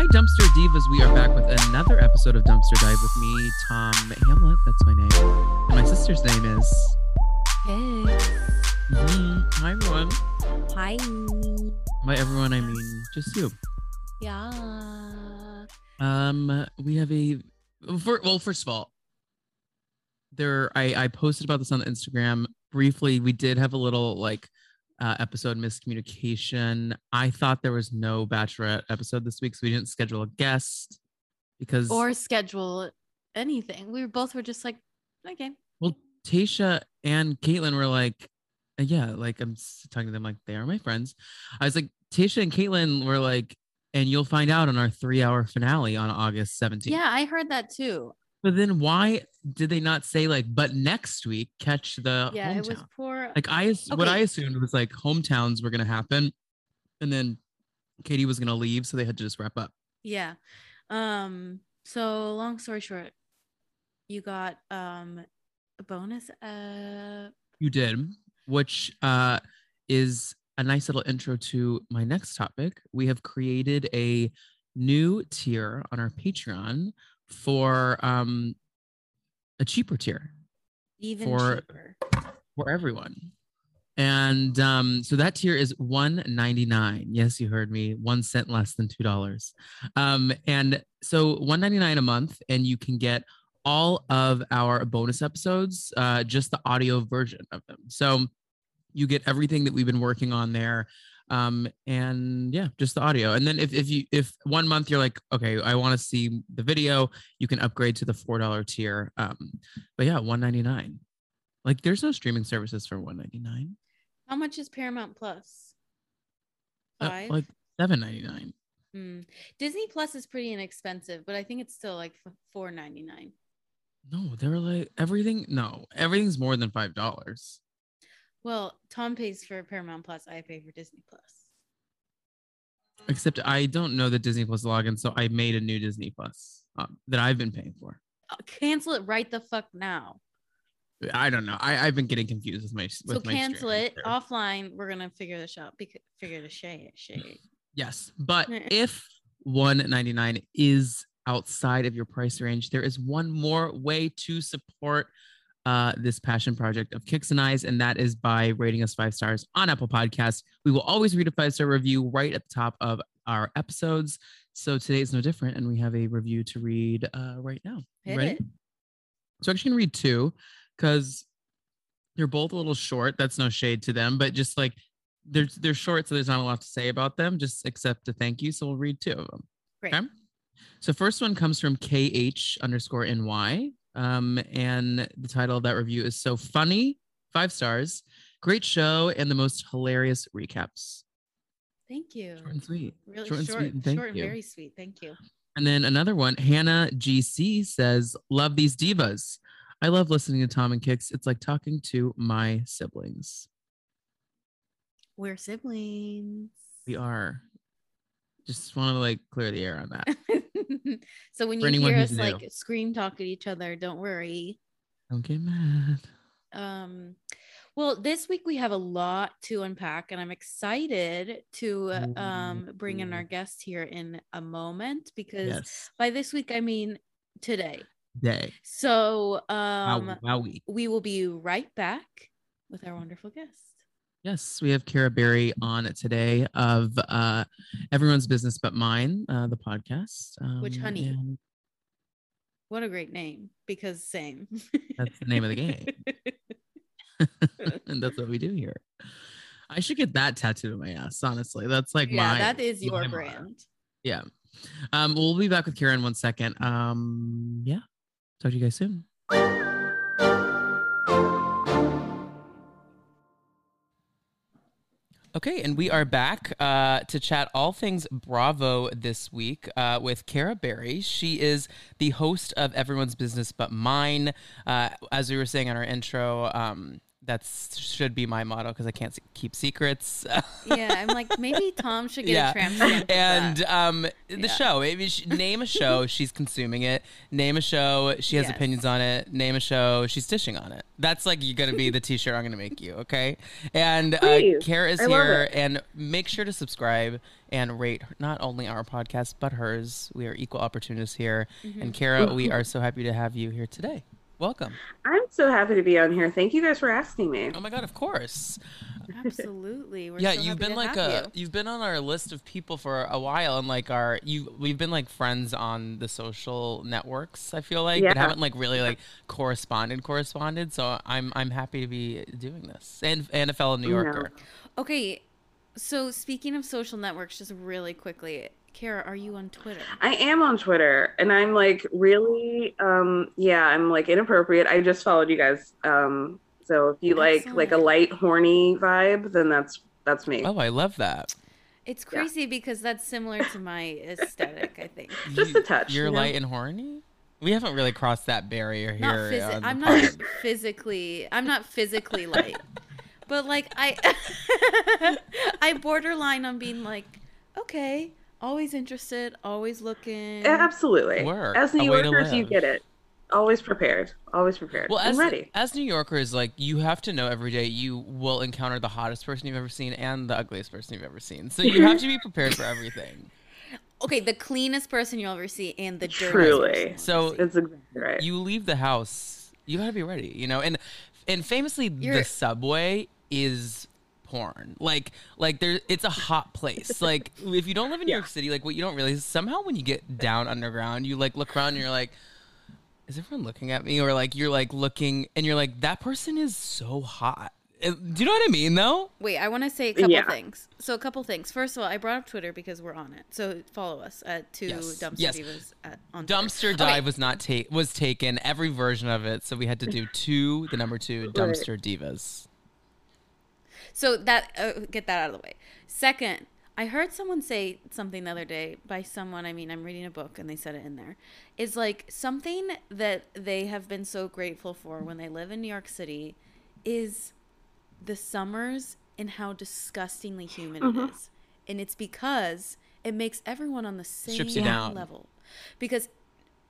Hi, Dumpster Divas. We are back with another episode of Dumpster Dive with me, Tom Hamlet. That's my name. And my sister's name is. Hey. Mhm. Hi, everyone. Hi. By everyone, I mean just you. Yeah. Um, we have a. For, well, first of all, there I I posted about this on the Instagram briefly. We did have a little like uh, episode miscommunication. I thought there was no Bachelorette episode this week, so we didn't schedule a guest because Or schedule anything. We were both were just like, okay. Well, Tayshia and Kaitlyn were like, uh, yeah, like I'm talking to them like they are my friends. I was like, Tayshia and Kaitlyn were like, and you'll find out on our three hour finale on August 17th. Yeah, I heard that too. But then why did they not say like, but next week catch the Yeah, it hometown? was poor. like I ass- what I assumed was like hometowns were gonna happen, and then Katie was gonna leave, so they had to just wrap up. yeah. Um, so long story short, you got um a bonus uh You did, which uh, is a nice little intro to my next topic. We have created a new tier on our Patreon for um, a cheaper tier even For- cheaper. for everyone. And um, so that tier is one ninety nine. Yes, you heard me. One cent less than two dollars. Um, and so one ninety nine a month, and you can get all of our bonus episodes, uh, just the audio version of them. So you get everything that we've been working on there. Um, and yeah, just the audio. And then if if you if one month you're like, okay, I want to see the video, you can upgrade to the four dollar tier. Um, but yeah, one ninety nine. Like there's no streaming services for 199. How much is Paramount Plus? Uh, Five. like 799. Hmm. Disney Plus is pretty inexpensive, but I think it's still like four ninety nine. No, they're like everything. No, everything's more than five dollars. Well, Tom pays for Paramount Plus. I pay for Disney Plus. Except I don't know the Disney Plus login, so I made a new Disney Plus um, that I've been paying for. Uh, cancel it right the fuck now. I don't know. I, I've been getting confused with my. With so my cancel it there. offline. We're gonna figure this out. Because figure the shade. Shade. Yes, but if 199 is outside of your price range, there is one more way to support uh, this passion project of Kix and Eyes, and that is by rating us five stars on Apple Podcasts. We will always read a five star review right at the top of our episodes. So today is no different, and we have a review to read uh, right now. Hit ready? it. So I'm actually gonna read two because they're both a little short. That's no shade to them, but just like they're they're short, so there's not a lot to say about them. Just accept a thank you. So we'll read two of them. Great. Okay. So first one comes from KH underscore NY. Um, and the title of that review is so funny, five stars, great show, and the most hilarious recaps. Thank you. Short and sweet. Really short short, sweet, and thank short and you. very sweet. Thank you. And then another one, Hannah GC says, Love these divas. I love listening to Tom and Kix. It's like talking to my siblings. We're siblings. We are. Just want to like clear the air on that. so when you hear us new. like scream talk at each other, don't worry. Don't get mad. Um, well, this week we have a lot to unpack, and I'm excited to um bring in our guest here in a moment because Yes. by this week I mean today. Day. So um wow, wowie. we will be right back with our wonderful guest. Yes, we have Kara Berry on today of uh, Everyone's Business But Mine, uh, the podcast. Which, Um, honey, and What a great name because same. That's the name of the game. and that's what we do here. I should get that tattooed on my ass, honestly. That's like yeah, my that is your brand. Yeah. Um, we'll be back with Kara in one second. Um, yeah. Talk to you guys soon. Okay, and we are back uh, to chat all things Bravo this week uh, with Kara Berry. She is the host of Everyone's Business But Mine. Uh, as we were saying on our intro, um, that's should be my motto because I can't se- keep secrets. Yeah, I'm like maybe Tom should get yeah, a tramp stamp. and um, the Yeah. show. Maybe sh- name a show. She's consuming it. Name a show. She has Yes. opinions on it. Name a show. She's dishing on it. That's like you're gonna be the T-shirt I'm gonna make you. Okay. And uh, Kara is I here, and make sure to subscribe and rate not only our podcast but hers. We are equal opportunists here, Mm-hmm. and Kara, we are so happy to have you here today. Welcome. I'm so happy to be on here. Thank you guys for asking me. Oh my god, of course. absolutely. We're yeah, so you've happy been to like a you. you've been on our list of people for a while, and like our you we've been like friends on the social networks. I feel like, yeah. but haven't like really like corresponded corresponded. So I'm I'm happy to be doing this, and and a fellow New Yeah. Yorker. Okay, so speaking of social networks, just really quickly, Kara, are you on Twitter? I am on Twitter and I'm like really um yeah, I'm like inappropriate. I just followed you guys. Um so if you like like a light horny vibe, then that's that's me. Oh, I love that. It's Yeah. crazy because that's similar to my aesthetic. I think Just You- a touch, You're you know? light and horny. We haven't really crossed that barrier not here. phys- on I'm not physically. I'm not physically light, but like I, I borderline on being like, okay, always interested, always looking. Absolutely. Work, As New Yorkers, you get it. Always prepared. Always prepared. Well, I'm ready. as New Yorkers, like you have to know every day you will encounter the hottest person you've ever seen and the ugliest person you've ever seen. So you have to be prepared for everything. Okay, the cleanest person you'll ever see and the dirtiest. Truly. So it's exactly right. you leave the house, you gotta be ready, you know. And and famously, You're- the subway is porn. Like like there, it's a hot place. Like if you don't live in New Yeah. York City, like what you don't realize somehow when you get down underground, you like look around and you're like. Is everyone looking at me? Or like you're like looking and you're like that person is so hot. Uh, Do you know what I mean though? Wait, I want to say a couple Yeah. things. So a couple things. First of all, I brought up Twitter because we're on it. So follow us at two Yes. dumpster Yes. divas at, on Twitter. Dumpster Okay, dive was not ta- was taken every version of it, so we had to do two, the number two dumpster divas. So that uh, get that out of the way. Second, I heard someone say something the other day by someone. I mean, I'm reading a book and they said it in there. Is like something that they have been so grateful for when they live in New York City is the summers and how disgustingly humid it is, and it's because it makes everyone on the same Strips you down. level, because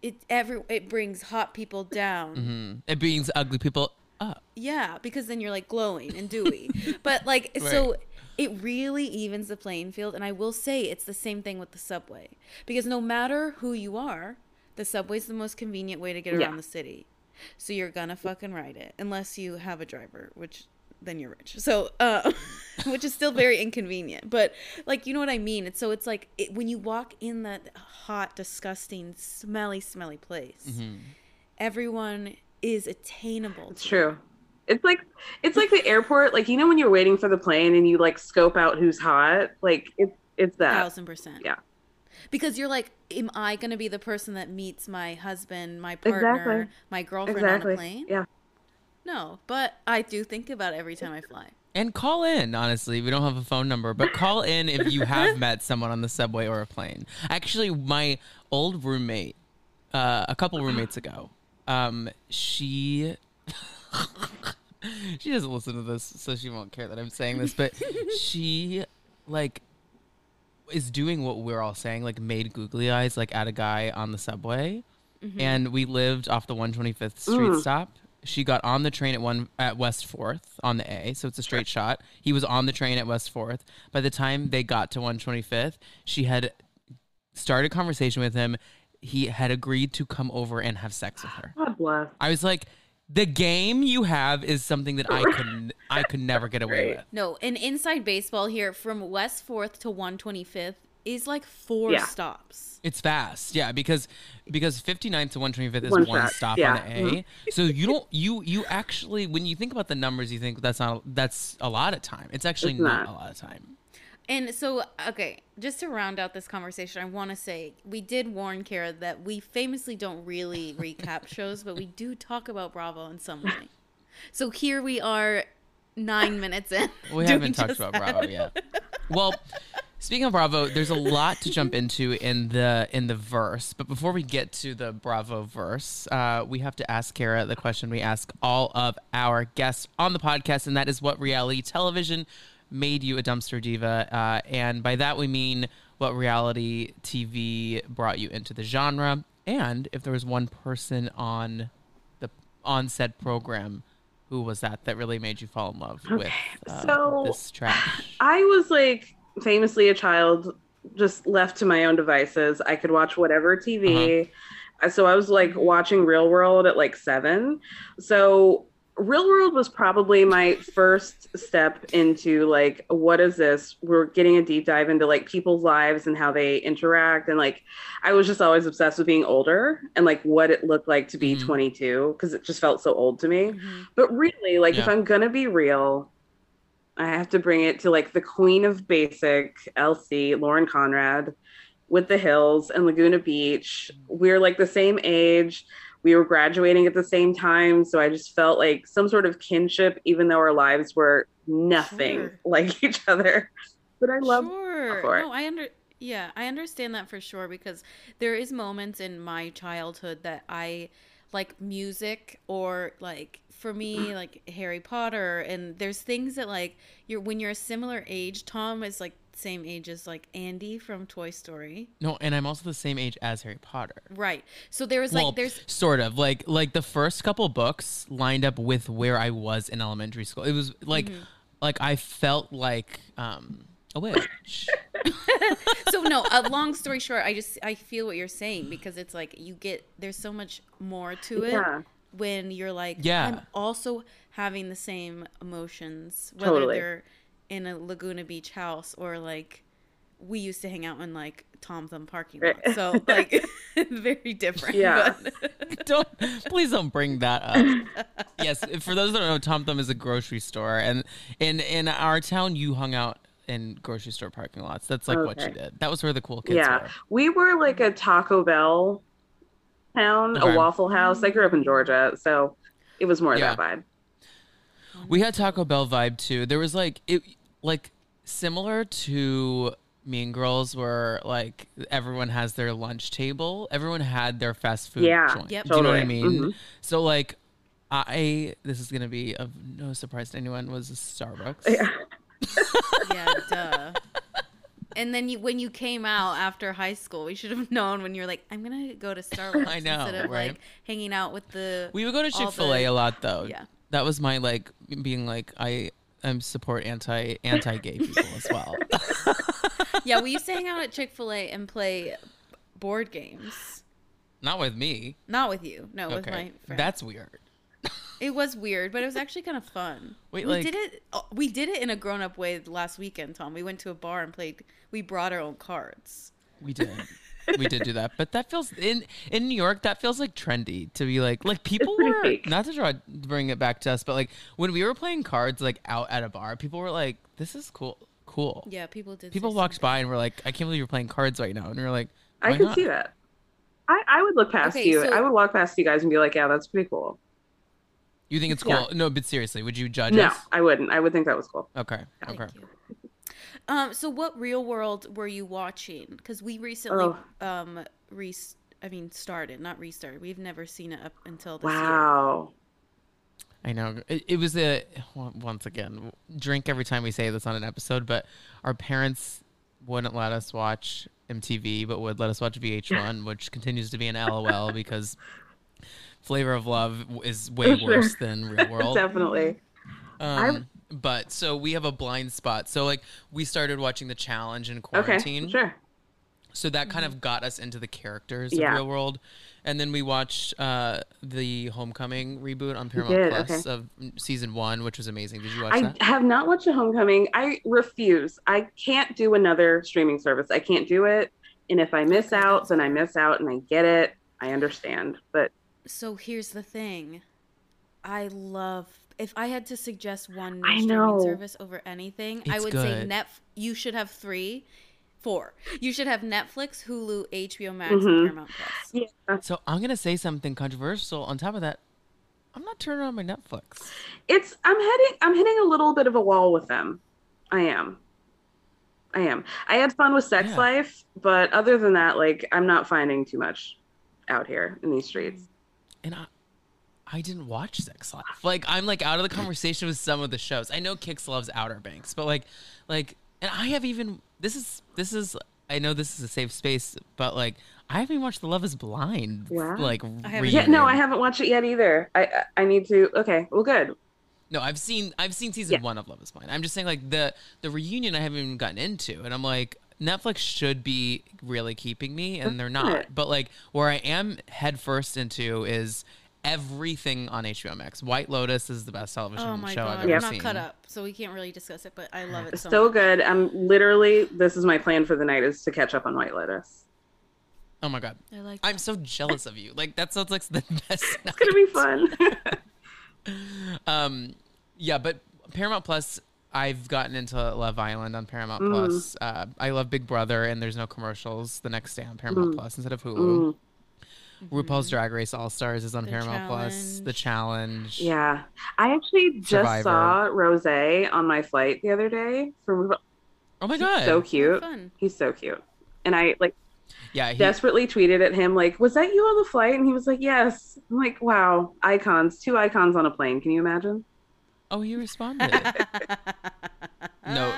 it every it brings hot people down. hmm It brings ugly people up. Yeah, because then you're like glowing and dewy. but like so it really evens the playing field and I will say it's the same thing with the subway. Because no matter who you are, the subway's the most convenient way to get Yeah. around the city. So you're gonna fucking ride it unless you have a driver, which then you're rich. So uh which is still very inconvenient. But like you know what I mean? It's so it's like it, when you walk in that hot, disgusting, smelly, smelly place, Mm-hmm. everyone is attainable. It's to true. It's like it's like the airport. Like you know when you're waiting for the plane and you like scope out who's hot. Like it's it's that. thousand percent. Yeah. Because you're like, am I going to be the person that meets my husband, my partner, Exactly. my girlfriend Exactly. on a plane? Yeah. No, but I do think about it every time I fly. And call in, honestly. We don't have a phone number, but call in if you have met someone on the subway or a plane. Actually, my old roommate, uh, a couple roommates ago, um, she she doesn't listen to this, so she won't care that I'm saying this, but she like is doing what we're all saying, like made googly eyes like at a guy on the subway. And we lived off the 125th Street Mm. stop. She got on the train at one at West Fourth on the A, so it's a straight shot. He was on the train at West Fourth. By the time they got to 125th, she had started a conversation with him. He had agreed to come over and have sex with her. God bless. I was like, the game you have is something that I could I could never get away Right. with. No, an inside baseball here from West 4th to 125th is like four Yeah. stops. It's fast, yeah, because because 59th to 125th is One one, stop yeah. on the A. Mm-hmm. So you don't you you actually when you think about the numbers, you think that's not that's a lot of time. It's actually It's not. not. a lot of time. And so, okay, just to round out this conversation, I want to say we did warn Kara that we famously don't really recap shows, but we do talk about Bravo in some way. So here we are, nine minutes in. We haven't talked about that. Bravo yet. Well, Speaking of Bravo, there's a lot to jump into in the in the verse. But before we get to the Bravo verse, uh, we have to ask Kara the question we ask all of our guests on the podcast, and that is, what reality television made you a dumpster diva? Uh, and by that we mean what reality TV brought you into the genre, and if there was one person on the on said program who was that that really made you fall in love with uh, so this trash? I was like famously a child just left to my own devices. I could watch whatever TV. Uh-huh. So I was like watching Real World at like seven. So Real World was probably my first step into like, what is this? We're getting a deep dive into like people's lives and how they interact. And like, I was just always obsessed with being older and like what it looked like to be Mhm. 22 because it just felt so old to me. Mhm. But really, like, if I'm gonna be real, I have to bring it to like the queen of basic, LC, Lauren Conrad, with the Hills and Laguna Beach. We're like the same age. We were graduating at the same time, so I just felt like some sort of kinship, even though our lives were nothing Sure. like each other. But I love sure. for it. No, I under yeah, I understand that for sure because there is moments in my childhood that I like music or like for me like Harry Potter and there's things that like you're when you're a similar age, Tom is like same age as like Andy from Toy Story. No, and I'm also the same age as Harry Potter. Right. So there was well, like there's sort of like like the first couple books lined up with where I was in elementary school. It was like Mm-hmm. like I felt like um a witch. so no a long story short i just i feel what you're saying because it's like you get there's so much more to it Yeah. when you're like Yeah. i'm also having the same emotions whether Totally. they're in a laguna beach house or like we used to hang out in like tom thumb parking lot so like very different Yeah. but- don't please don't bring that up. yes, for those that don't know, Tom Thumb is a grocery store, and in in our town, you hung out in grocery store parking lots. That's like what you did. That was where the cool kids yeah. were. We were like a Taco Bell town, Okay. a Waffle House. I grew up in Georgia, so it was more Yeah. of that vibe. We had Taco Bell vibe too. There was like it like similar to Mean Girls where like everyone has their lunch table. Everyone had their fast food Yeah, joint. Yep. Do you know what I totally. mean? Mhm. So like I this is gonna be of no surprise to anyone was a Starbucks. Yeah. yeah duh and then you, when you came out after high school, we should have known when you were like, "I'm gonna go to Starbucks." I know, instead of right? like hanging out with the. We would go to Chick Fil A the- a lot though. Yeah. That was my like being like I am support anti anti gay people as well. yeah, we used to hang out at Chick Fil A and play board games. Not with me. Not with you, no, with my Okay. friends. That's weird. it was weird, but it was actually kind of fun. Wait, we like- did it. oh, We did it in a grown up way last weekend, Tom. We went to a bar and played. We brought our own cards. We did. We did do that. But that feels in in New York, that feels like trendy to be like like people were fake. not to draw bring it back to us, but like when we were playing cards like out at a bar, people were like, This is cool cool. Yeah, people did. People walked something. by and were like, I can't believe you're playing cards right now. And we are like, I can not?" see that. I, I would look past Okay, you. so- I would walk past you guys and be like, yeah, that's pretty cool. You think it's cool? Yeah. No, but seriously, would you judge No, us? I wouldn't. I would think that was cool. Okay. Thank Okay. you. Um, so what real world were you watching? Because we recently, Oh. um, re- I mean, started, not restarted. We've never seen it up until this year. Wow. I know it, it was a once again drink every time we say this on an episode, but our parents wouldn't let us watch MTV, but would let us watch VH1, which continues to be an LOL because Flavor of Love is way Sure. worse than Real World. Definitely. Um, but so we have a blind spot. So like we started watching the challenge in quarantine. Okay. quarantine. Sure. So that kind of got us into the characters Yeah. of Real World. And then we watched uh, the Homecoming reboot on Paramount did, Plus okay. of season one, which was amazing. Did you watch I that? have not watched a homecoming. I refuse. I can't do another streaming service. I can't do it. And if I miss out, that's then I miss out and I get it. I understand. But So here's the thing. I love if I had to suggest one I streaming know. service over anything, I It's would say good. net you should have 3 4. You should have Netflix, Hulu, HBO Max, Mhm. and Paramount Plus. yeah, So I'm gonna say something controversial. On top of that, I'm not turning on my Netflix. it's I'm heading I'm hitting a little bit of a wall with them. I am. I am. I had fun with Sex Yeah. Life, but other than that, like I'm not finding too much out here in these streets. and I, I didn't watch Sex Life. Like I'm like out of the conversation with some of the shows. I know Kix loves Outer Banks, but like, like, and I have even this is this is I know this is a safe space, but like I haven't even watched The Love Is Blind. Wow. Like I Yeah, no, I haven't watched it yet either. I I- I need to. Okay, well, good. No, I've seen I've seen season Yeah. one of Love Is Blind. I'm just saying like the the reunion I haven't even gotten into, and I'm like Netflix should be really keeping me, and they're not. But like where I am head first into is everything on HBO Max. White Lotus is the best television Oh my show god, I've I'm ever not seen. cut up, so we can't really discuss it. But I love it so, So much. good. I'm literally. This is my plan for the night: is to catch up on White Lotus. Oh my god, I like. I'm so jealous of you. Like that sounds like the best. It's gonna be fun. Um, yeah, but Paramount Plus, I've gotten into Love Island on Paramount Mm. Plus. Uh, I love Big Brother, and there's no commercials the next day on Paramount Mm. Plus instead of Hulu. Mm, RuPaul's Drag Race All Stars is on The Paramount Plus. The Challenge. Challenge. yeah, I actually just Survivor. saw Rose on my flight the other day. From Oh my he's god. so Oh, cute. fun. He's so cute. And I like yeah. He, desperately tweeted at him like, "Was that you on the flight?" And he was like, "Yes." I'm like, "Wow, icons, two icons on a plane. Can you imagine?" oh, he responded. no,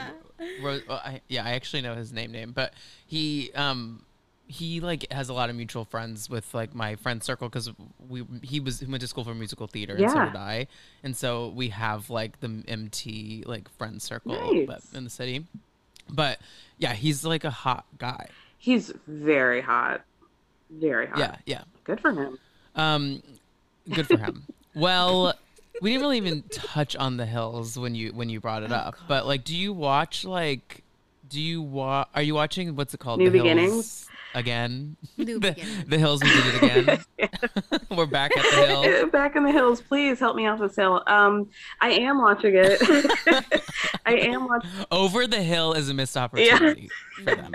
Ro- well, I, yeah, I actually know his name name, but he um he like has a lot of mutual friends with like my friend circle because we he was he went to school for musical theater and so Yeah. did I, and so we have like the MT like friend circle but in the city. But yeah, he's like a hot guy. He's very hot, very hot. Yeah, yeah. good for him. Um, good for him. well, we didn't really even touch on the hills when you when you brought it Oh, up. But like, do you watch like, do you wa- Are you watching what's it called? New the Beginnings? Hills again. New the, the hills we did it again. We're back at the hill. Back in the hills, please help me off this hill. Um, I am watching it. I am watching. Over the hill is a missed opportunity for them.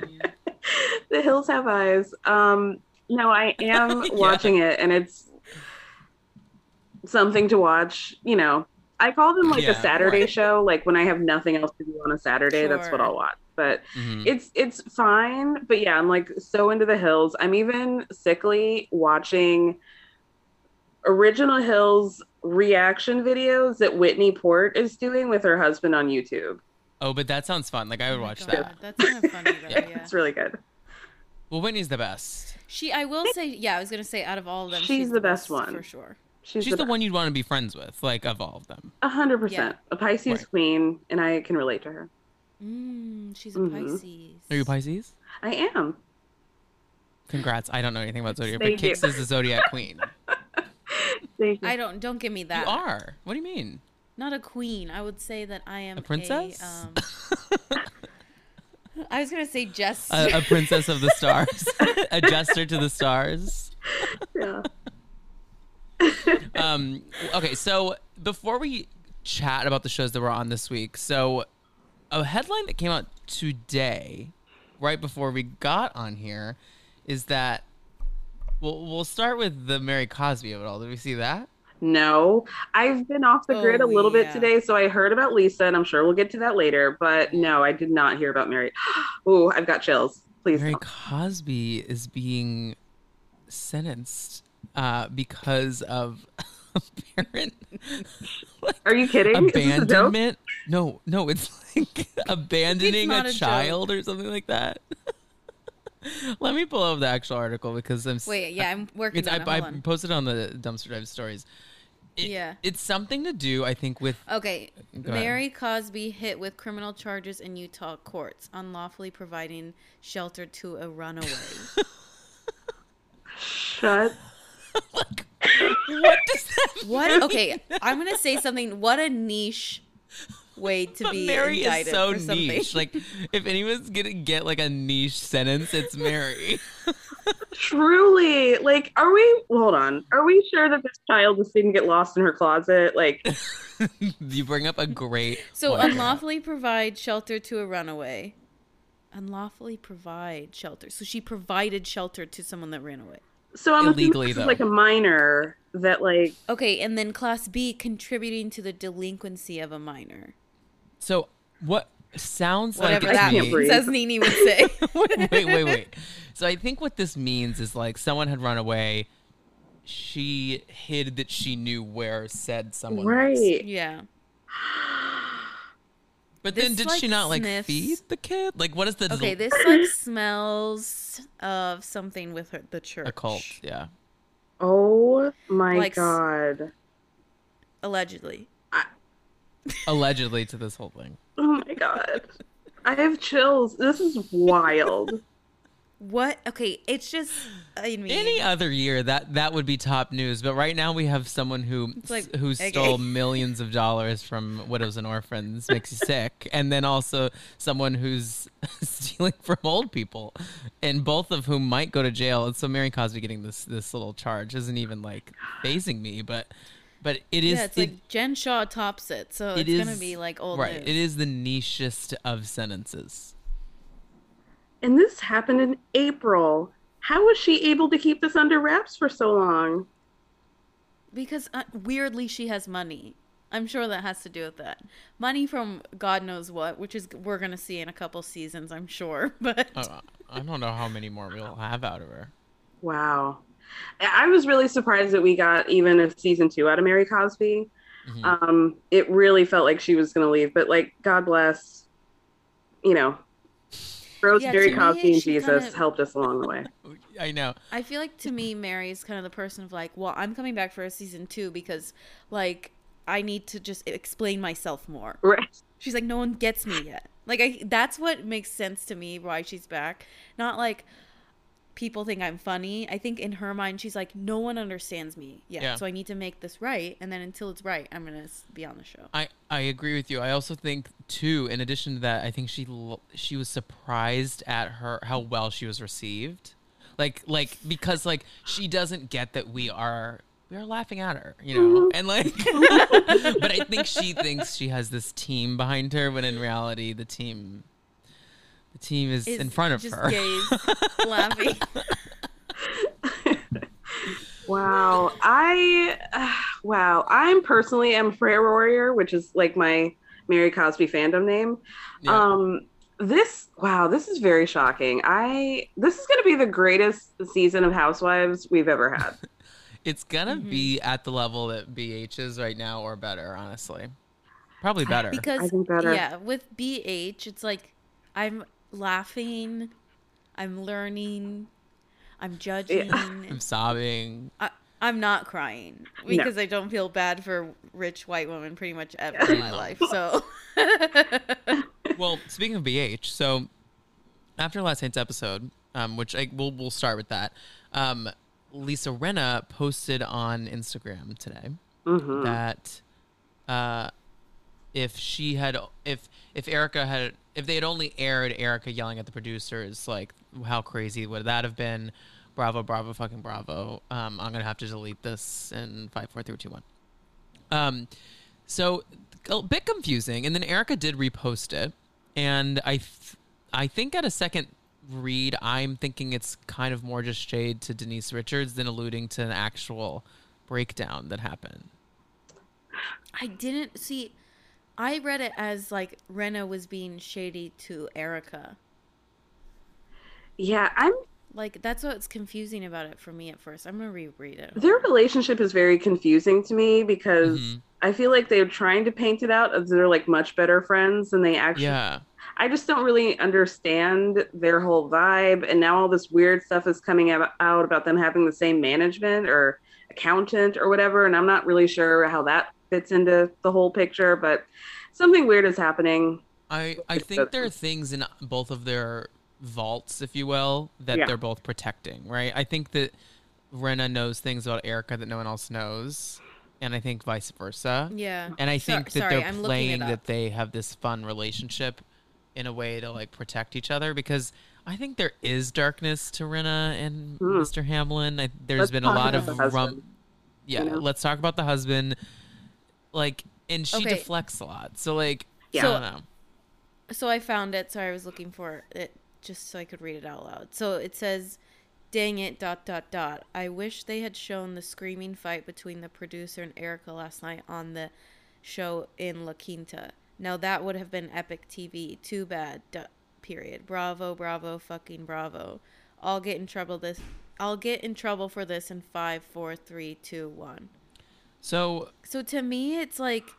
the hills have eyes. Um, no, I am Yeah. watching it, and it's something to watch. You know, I call them like Yeah, a Saturday right. show. Like when I have nothing else to do on a Saturday, that's what I'll watch. But Mhm. it's it's fine. But yeah, I'm like so into the hills. I'm even sickly watching original hills reaction videos that Whitney Port is doing with her husband on YouTube. Oh, but that sounds fun. Like I would Oh watch God, that. That's kind of funny though. Yeah. yeah. It's really good. Well, Whitney's the best. She, I will say, yeah, I was gonna say, out of all of them, She's the best one. for sure. She's, She's the one you'd want to be friends with, like of all of them. A hundred percent. A Pisces Right. queen, and I can relate to her. Mm, she's a Mhm. Pisces. Are you Pisces? I am. Congrats. I don't know anything about zodiac, Thank but you. Kix is the zodiac queen. Thank you. I don't. Don't give me that. You are. What do you mean? Not a queen. I would say that I am A princess? um, I was gonna say just. a, a princess of the stars, a jester to the stars. yeah. Um, okay, so before we chat about the shows that were on this week, so a headline that came out today, right before we got on here, is that. Well, we'll start with the Mary Cosby of it all. Did we see that? No, I've been off the grid Oh, a little bit today, so I heard about Lisa, and I'm sure we'll get to that later. But no, I did not hear about Mary. Ooh, I've got chills. Please. Mary don't. Cosby is being sentenced uh, because of apparent Are you kidding? Is this a joke? abandonment. No, no, it's like abandoning not a, a child or something like that. Let me pull up the actual article because I'm. s- Wait, yeah, I'm working It's, on I, it. I Hold on. posted on the dumpster dive stories. It- Yeah. it's something to do, I think, with Okay, Go ahead. Mary Cosby hit with criminal charges in Utah courts, unlawfully providing shelter to a runaway. Shut. What does that what? Okay, I'm gonna say something. What a niche way to But be Mary is so for something. niche. Like, if anyone's gonna get like a niche sentence, it's Mary. Truly, like, are we? Hold on. Are we sure that this child just didn't get lost in her closet? Like, you bring up a great. So point. unlawfully provide shelter to a runaway. Unlawfully provide shelter. So she provided shelter to someone that ran away. So I'm assuming Illegally, though. like a minor that, like, Okay, and then class B contributing to the delinquency of a minor. So what sounds Whatever like that to can't breathe. means, as NeNe would say. wait, wait, wait. So I think what this means is like someone had run away. She hid that she knew where said someone. was. Right. yeah. But then This, did she not like sniffs- feed the kid? Like what is the Okay, this like smells of something with her, the church. a cult? Yeah. Oh my Like god. Allegedly. Allegedly to this whole thing. Oh my god. I have chills. This is wild. What? Okay, it's just. I mean, Any other year that that would be top news, but right now we have someone who like, who okay. stole millions of dollars from widows and orphans makes you sick, and then also someone who's stealing from old people, and both of whom might go to jail. And so Mary Cosby getting this this little charge isn't even like phasing me, but but it is yeah, it's it- like Jen Shah tops it, so it it's gonna be like old right. news. It is the nichest of sentences. And this happened in April. How was she able to keep this under wraps for so long? because uh, weirdly she has money. I'm sure that has to do with that. Money from God knows what, which is we're gonna see in a couple seasons, I'm sure. But Uh, I don't know how many more we'll have out of her. Wow. I I was really surprised that we got even a season two out of Mary Cosby. Mhm. Um, it really felt like she was going to leave, but like, God bless, you know, Rose, Yeah, Mary Cosby, and Jesus kinda- helped us along the way. I know. I feel like to me, Mary is kind of the person of like, well, I'm coming back for a season two because like I need to just explain myself more. Right. She's like, no one gets me yet. Like I, that's what makes sense to me why she's back. Not like people think I'm funny. I think in her mind, she's like, no one understands me yet, Yeah. so I need to make this right. And then until it's right, I'm gonna be on the show. I, I agree with you. I also think too. In addition to that, I think she she was surprised at her how well she was received, like like because like she doesn't get that we are we are laughing at her, you know, mm-hmm. and like, but I think she thinks she has this team behind her when in reality the team the team is, Is in front of just her. gays laughing. Wow. I, uh, wow. I'm personally am Freya Warrior, which is like my Mary Cosby fandom name. Yeah. Um, this, wow, this is very shocking. I, this is going to be the greatest season of Housewives we've ever had. It's gonna Mhm. be at the level that BH is right now, or better, honestly. Probably better. because I think better. yeah with bh it's like i'm laughing i'm learning i'm judging I'm sobbing. I, i'm not crying because i don't feel bad for rich white women pretty much ever in my life so well, speaking of BH, so after last night's episode, um, which I we'll we'll start with that. Um, Lisa Rinna posted on Instagram today Mhm. that uh, if she had if if Erica had if they had only aired Erica yelling at the producers, like how crazy would that have been? Bravo, bravo, fucking bravo. Um, I'm gonna have to delete this in five, four, three, two, one. Um, so a bit confusing. And then Erica did repost it, and I, th- I think at a second read, I'm thinking it's kind of more just shade to Denise Richards than alluding to an actual breakdown that happened. i didn't see i read it as like Rinna was being shady to erica Yeah, I'm like that's what's confusing about it for me at first i'm gonna reread it their relationship is very confusing to me because Mhm. I feel like they're trying to paint it out as they're like much better friends than they actually Yeah. I just don't really understand their whole vibe and now all this weird stuff is coming out about them having the same management or accountant or whatever and I'm not really sure how that fits into the whole picture but something weird is happening. I, I think there are things in both of their vaults, if you will, that Yeah. they're both protecting, right? I think that Rinna knows things about Erica that no one else knows, and I think vice versa. yeah And I So- think that sorry, they're I'm playing that they have this fun relationship in a way to like protect each other because I think there is darkness to Rinna and Hmm. Mr. Hamlin. I, there's Let's been a lot of rum. husband, Yeah, you know? let's talk about the husband. Like, and she Okay. deflects a lot. So like, Yeah. I don't know. so I found it. Sorry, I was looking for it just so I could read it out loud. So it says, "Dang it!" Dot dot dot. I wish they had shown the screaming fight between the producer and Erica last night on the show in La Quinta. Now that would have been epic TV. Too bad. Period. Bravo, bravo, fucking bravo. I'll get in trouble this. I'll get in trouble for this in five, four, three, two, one. So So to me, it's like,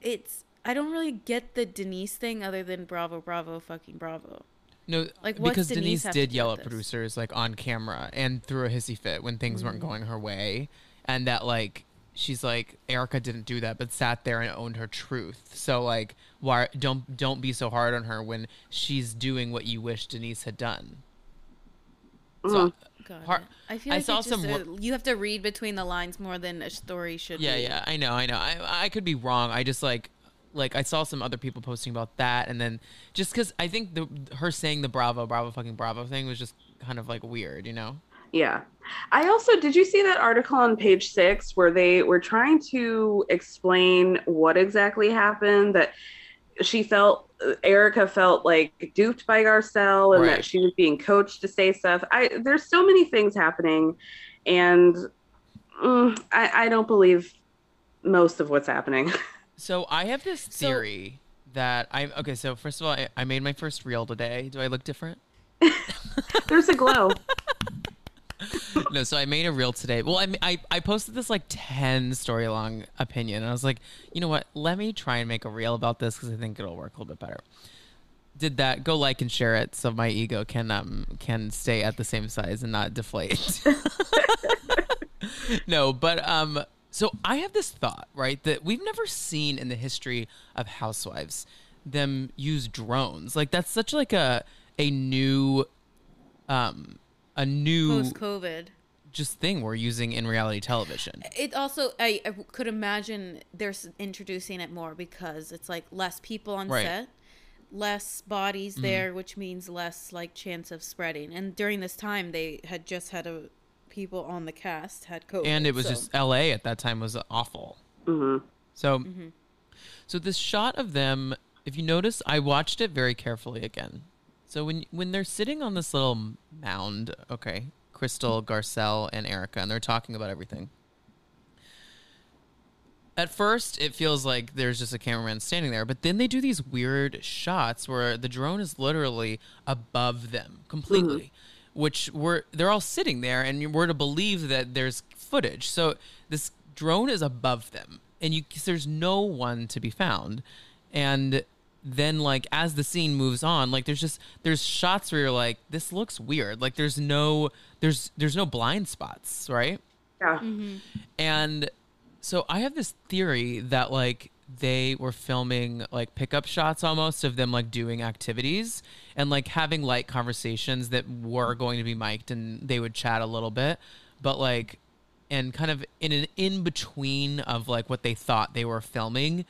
it's. I don't really get the Denise thing other than bravo, bravo, fucking bravo. no, Like, because Denise Denise did yell at this? producers like on camera and threw a hissy fit when things weren't Mm-hmm. going her way, and that like she's like Erica didn't do that, but sat there and owned her truth. So like, why don't don't be so hard on her when she's doing what you wish Denise had done. So. God, Har- I feel I like saw it's just some a- you have to read between the lines more than a story should. Yeah, be. yeah, I know, I know. I I could be wrong. I just like like I saw some other people posting about that, and then just because I think the her saying the Bravo, Bravo, fucking Bravo thing was just kind of like weird, you know? Yeah. I also did you see that article on page six where they were trying to explain what exactly happened? That she felt Erica felt like duped by Garcelle and Right. that she was being coached to say stuff. I there's so many things happening, and mm, I, I don't believe most of what's happening. So I have this So- theory that I okay. So first of all, I, I made my first reel today. Do I look different? there's a glow. no, so I made a reel today. Well, I, I I posted this like ten story long opinion, and I was like, you know what? Let me try and make a reel about this because I think it'll work a little bit better. Did that? Go like and share it so my ego can um can stay at the same size and not deflate. no, but um, so I have this thought, right, that we've never seen in the history of housewives them use drones. Like that's such like a a new um a new Post COVID. just thing we're using in reality television. It also, I, I could imagine they're introducing it more because it's like less people on Right. set, less bodies there, which means less like chance of spreading. And during this time, they had just had a people on the cast had COVID, And it was so- just LA at that time was awful. hmm So Mm-hmm. so this shot of them, if you notice, I watched it very carefully again. So when when they're sitting on this little mound, okay, Crystal, Garcelle, and Erica, and they're talking about everything. At first, it feels like there's just a cameraman standing there, but then they do these weird shots where the drone is literally above them completely, mm-hmm. which we're they're all sitting there, and we're to believe that there's footage. So this drone is above them, and you there's no one to be found, and then like as the scene moves on like there's just there's shots where you're like this looks weird. Like there's no there's there's no blind spots right? Yeah. Mm-hmm. and so I have this theory that like they were filming like pickup shots almost of them like doing activities and like having light conversations that were going to be mic'd and they would chat a little bit, but like and kind of in an in between of like what they thought they were filming,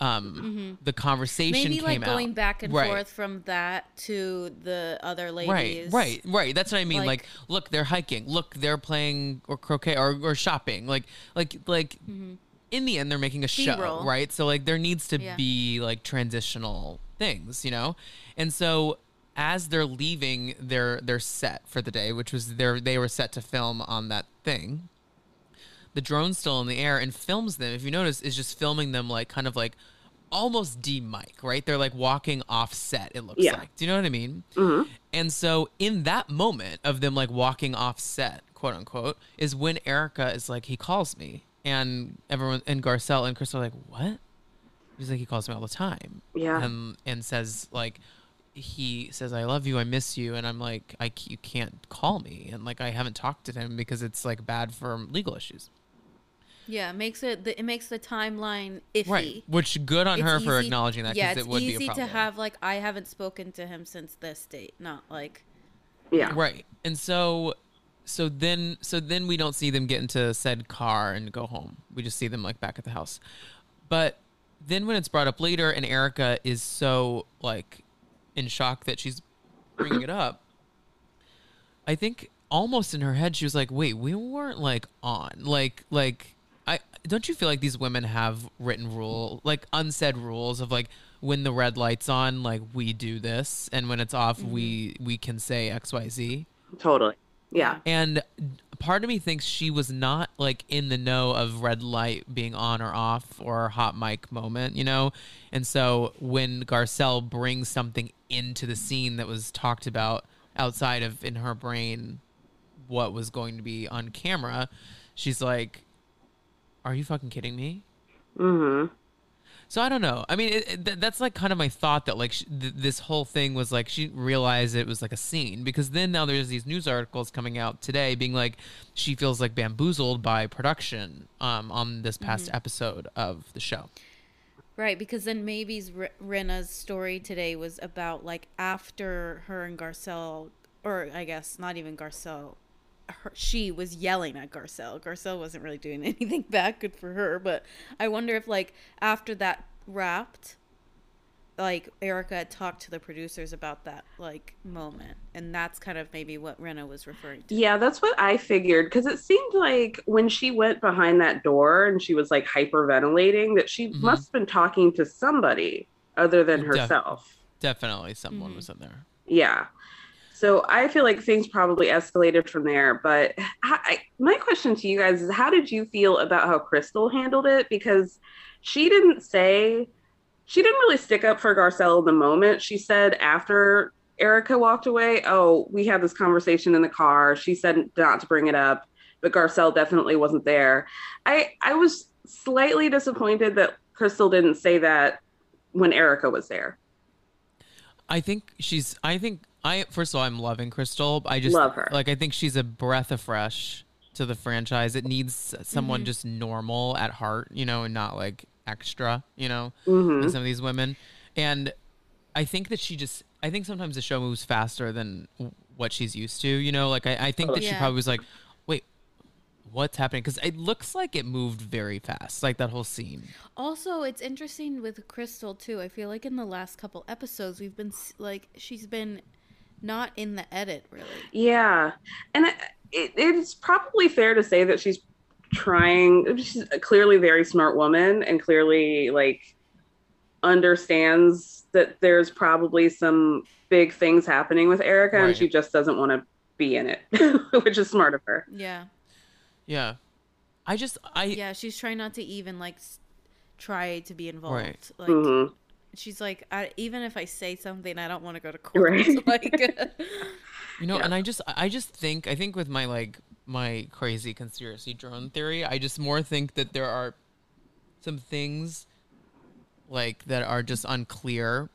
um the conversation maybe like going out. back and Right. forth from that to the other ladies. Right, right, right. That's what I mean. Like, Like- look, they're hiking. Look, they're playing or croquet or, or shopping. Like, like, like. In the end, they're making a show, right? So like, there needs to Yeah. be like transitional things, you know. And so as they're leaving their their set for the day, which was their they were set to film on that thing, the drone's still in the air and films them. If you notice, is just filming them like kind of like almost D mic, right? They're like walking off set. It looks Yeah. like. Do you know what I mean? hmm And so in that moment of them like walking off set, quote unquote, is when Erica is like, he calls me. And everyone and Garcelle and Crystal are like, what? He's like, he calls me all the time. Yeah. And and says like he says, I love you, I miss you. And I'm like, I you can't call me. And like I haven't talked to him because it's like bad for legal issues. Yeah, it makes it the, it makes the timeline iffy. Right. Which good on It's her for acknowledging that Yeah, it's it would be a easy problem. to have like I haven't spoken to him since this date, not like Yeah. Right. And so so then so then we don't see them get into said car and go home. We just see them like back at the house. But then when it's brought up later and Erica is so like in shock that she's bringing it up, I think almost in her head she was like, "Wait, we weren't like on. Like like I don't you feel like these women have written rule, like unsaid rules of like when the red light's on, like we do this, and when it's off, we mm-hmm. we can say X Y Z. Totally. Yeah. And part of me thinks she was not like in the know of red light being on or off or hot mic moment, you know? And so when Garcelle brings something into the scene that was talked about outside of in her brain what was going to be on camera, she's like, Are you fucking kidding me? Mm-hmm. So I don't know. I mean, it, it, that's like kind of my thought that like sh- th- this whole thing was like she didn't realize it was like a scene because then now there's these news articles coming out today being like she feels like bamboozled by production um, on this past episode of the show. Right, because then maybe's R- Rinna's story today was about like after her and Garcelle, or I guess not even Garcelle, her, she was yelling at Garcelle. Garcelle wasn't really doing anything back, good for her. But I wonder if like after that wrapped, like Erica had talked to the producers about that like moment, and that's kind of maybe what Rinna was referring to. Yeah, that's what I figured because it seemed like when she went behind that door and she was like hyperventilating that she Mhm. must have been talking to somebody other than Def- herself. Definitely someone Mhm. was in there. Yeah. So I feel like things probably escalated from there. But I, my question to you guys is how did you feel about how Crystal handled it? Because she didn't say, she didn't really stick up for Garcelle in the moment. She said after Erica walked away, oh, we had this conversation in the car. She said not to bring it up, but Garcelle definitely wasn't there. I, I was slightly disappointed that Crystal didn't say that when Erica was there. I think she's. I think I. First of all, I'm loving Crystal. I just Love her. Like I think she's a breath of fresh to the franchise. It needs someone Mhm. just normal at heart, you know, and not like extra, you know, Mhm. than some of these women. And I think that she just. I think sometimes the show moves faster than what she's used to. You know, like I, I think that she probably was like, wait. What's happening? Because it looks like it moved very fast, like that whole scene. Also, it's interesting with Crystal too. I feel like in the last couple episodes, we've been like she's been not in the edit really. Yeah, and it, it, it's probably fair to say that she's trying. She's a clearly very smart woman, and clearly like understands that there's probably some big things happening with Erica, and she just doesn't want to be in it, which is smart of her. Yeah, Yeah, I just I yeah. She's trying not to even like try to be involved. Right. Like Mhm. She's like, I, even if I say something, I don't want to go to court. Right. like, You know, Yeah. and I just I just think I think with my like my crazy conspiracy drone theory, I just more think that there are some things like that are just unclear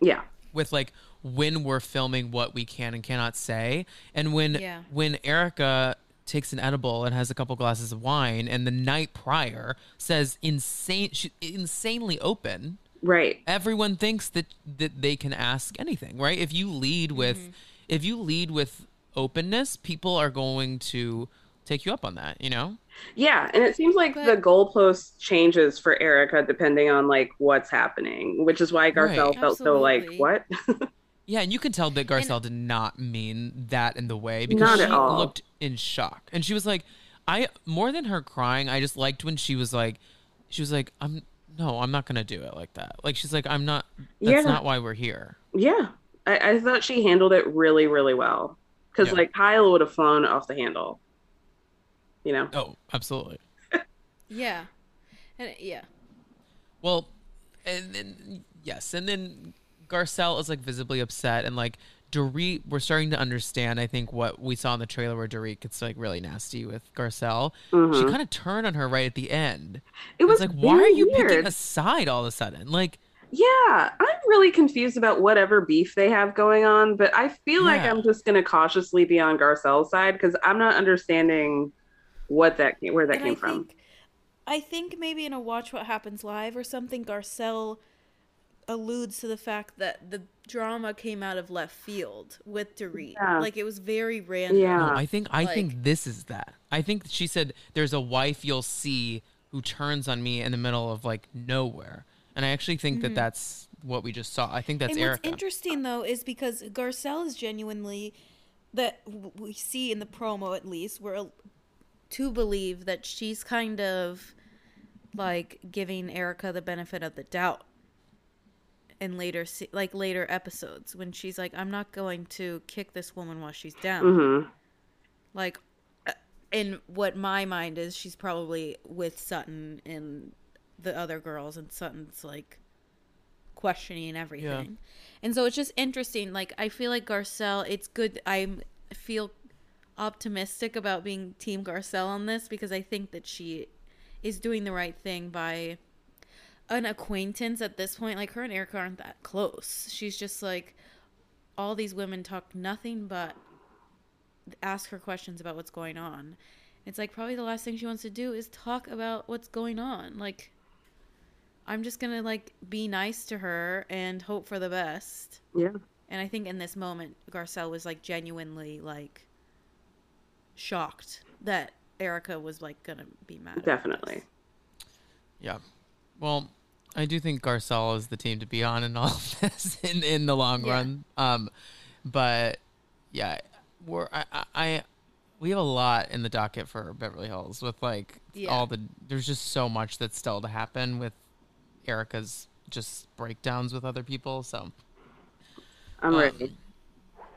Yeah, with like when we're filming what we can and cannot say and when Yeah. when Erica takes an edible and has a couple glasses of wine and the night prior says insane she, insanely open right. everyone thinks that that they can ask anything right if you lead with Mm-hmm. if you lead with openness people are going to take you up on that you know Yeah, and it seems like But- the goalpost changes for Erica depending on like what's happening, which is why Garcelle Right. felt so like, what? yeah and you can tell that garcelle did not mean that in the way because she all. looked in shock and she was like i more than her crying i just liked when she was like she was like i'm no i'm not gonna do it like that like she's like i'm not that's Yeah. not why we're here Yeah, I, I thought she handled it really, really well. Because Yeah. like Kyle would have flown off the handle. You know. oh absolutely yeah, and yeah, Well, and then yes, and then Garcelle is like visibly upset, and like Dorit, we're starting to understand. I think what we saw in the trailer where Dorit gets like really nasty with Garcelle. She Mhm. kind of turned on her right at the end. It was it's like, why are you weird. picking a side all of a sudden? Like, Yeah, I'm really confused about whatever beef they have going on, but I feel like I'm just going to cautiously be on Garcelle's side because I'm not understanding what that came, where that and came I from. think, I think maybe in a Watch What Happens Live or something, Garcelle alludes to the fact that the drama came out of left field with Dorit. Yeah. Like it was very random. Yeah. no, I think I Like- think this is that. I think she said there's a wife you'll see who turns on me in the middle of like nowhere, and I actually think that mm-hmm. that's what we just saw. I think that's and Erica. what's interesting though is because Garcelle is genuinely that we see in the promo at least we're to believe that she's kind of like giving Erica the benefit of the doubt in later se- like later episodes when she's like I'm not going to kick this woman while she's down hmm like uh, in what my mind is, she's probably with Sutton and the other girls, and Sutton's like questioning everything. And so it's just interesting. Like I feel like Garcelle, it's good. I feel optimistic about being Team Garcelle on this because I think that she is doing the right thing by an acquaintance at this point. Like her and Erica aren't that close. She's just like all these women talk nothing but ask her questions about what's going on. It's like probably the last thing she wants to do is talk about what's going on. Like I'm just gonna like be nice to her and hope for the best. Yeah. And I think in this moment, Garcelle was like genuinely like shocked that Erica was like gonna be mad. Definitely. Yeah. Well, I do think Garcelle is the team to be on in all of this in, in the long Yeah. run. Um, but yeah, we're I, I, I we have a lot in the docket for Beverly Hills with like Yeah. all the there's just so much that's still to happen with Erica's just breakdowns with other people. So I'm Um, ready.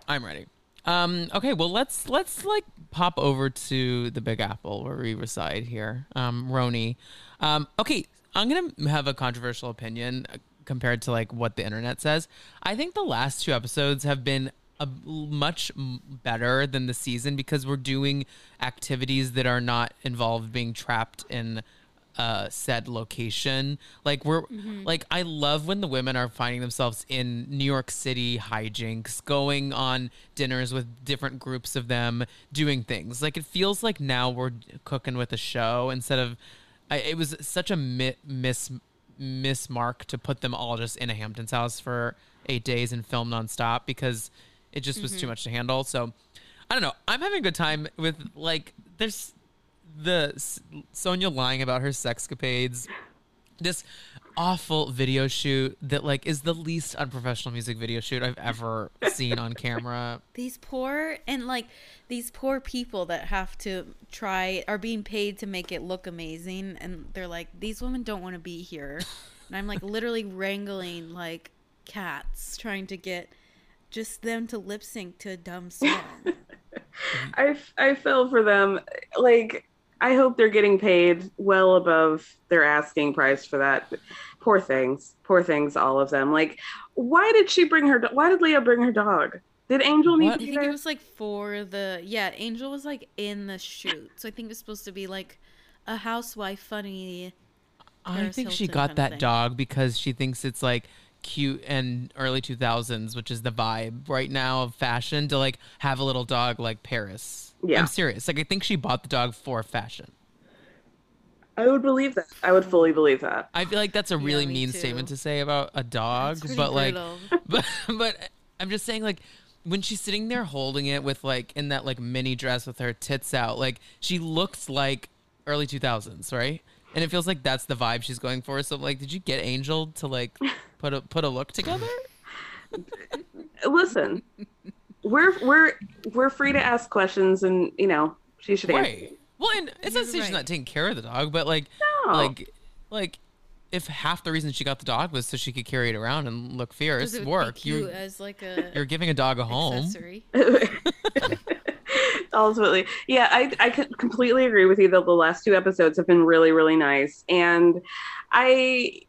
I'm ready. Um, okay, well let's let's like pop over to the Big Apple where we reside here. Um, RHONY. Um, okay, I'm gonna have a controversial opinion uh, compared to like what the internet says. I think the last two episodes have been a much better than the season because we're doing activities that are not involved being trapped in uh said location. Like we're like i love when the women are finding themselves in new york city hijinks going on dinners with different groups of them doing things. Like it feels like now we're cooking with a show instead of I, it was such a mi- miss mismark to put them all just in a hamptons house for eight days and film nonstop because it just was too mm-hmm. much to handle. So i don't know. I'm having a good time with like there's the S- Sonja lying about her sexcapades, this awful video shoot that like is the least unprofessional music video shoot I've ever seen on camera. These poor and like these poor people that have to try are being paid to make it look amazing, and they're like, these women don't want to be here, and I'm like literally wrangling like cats trying to get just them to lip sync to a dumb song. I, I feel for them. Like, I hope they're getting paid well above their asking price for that. Poor things. Poor things, all of them. Like, why did she bring her? do- Why did Leah bring her dog? Did Angel need What? to I think there? it was like for the yeah, Angel was like in the shoot, so I think it was supposed to be like a housewife funny. I Paris think she got that thing. dog because she thinks it's like cute and early 2000s, which is the vibe right now of fashion to like have a little dog like Paris. Yeah. I'm serious. Like I think she bought the dog for fashion. I would believe that. I would fully believe that. I feel like that's a really me mean too. statement to say about a dog, It's pretty but like brutal. but but I'm just saying like when she's sitting there holding it with like in that like mini dress with her tits out, like she looks like early 2000s, right? And it feels like that's the vibe she's going for. So like, did you get Angel to like put a put a look together? Listen, we're we're we're free to ask questions, and you know she should answer. Right. Well, and it's not You're to say she's not taking care of the dog, but like, No. like, like, if half the reason she got the dog was so she could carry it around and look fierce, it work. You as like a you're giving a dog a home. accessory. Ultimately, yeah, I I completely agree with you that the last two episodes have been really really nice, and I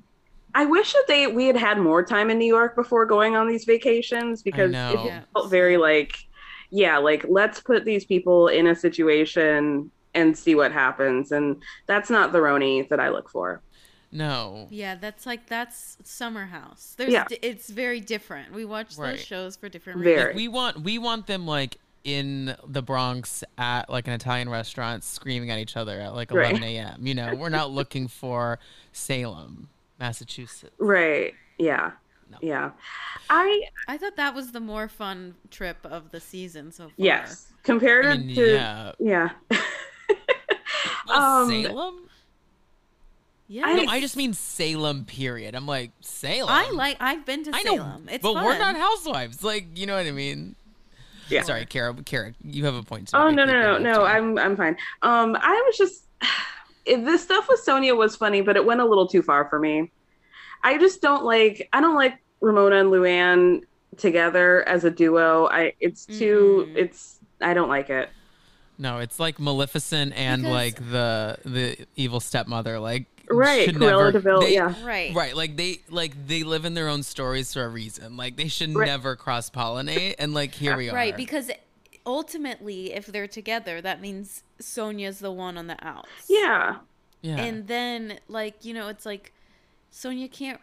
I wish that they we had had more time in New York before going on these vacations because it Yeah. felt very like yeah like let's put these people in a situation and see what happens, and that's not the RHONY that I look for. No. Yeah, that's like that's Summer House. There's Yeah. di- it's very different. We watch Right. those shows for different reasons. Like, we want we want them like in the Bronx at like an Italian restaurant screaming at each other at like Right. 11 a.m. You know, we're not looking for Salem, Massachusetts. Right? Yeah, No. yeah. I I thought that was the more fun trip of the season so far. yes compared I mean, to yeah. yeah. Well, Um, Salem? Yeah. No, I just mean Salem. Period. I'm like Salem. I like I've been to I know, Salem. It's but fun. we're not housewives. Like, you know what I mean? Yeah. Sorry, Kara. Kara, you have a point. To Oh make. no no no no! I'm I'm fine. Um, I was just it, this stuff with Sonja was funny, but it went a little too far for me. I just don't like I don't like Ramona and Luann together as a duo. I it's too Mhm. it's I don't like it. No, it's like Maleficent and Because- like the the evil stepmother. Like Right, should never- de they- yeah. Right. Right, like they like they live in their own stories for a reason. Like they should Right. never cross pollinate, and like here we are. Right, because ultimately, if they're together, that means Sonja's the one on the outs. Yeah. yeah, And then, like, you know, it's like Sonja can't.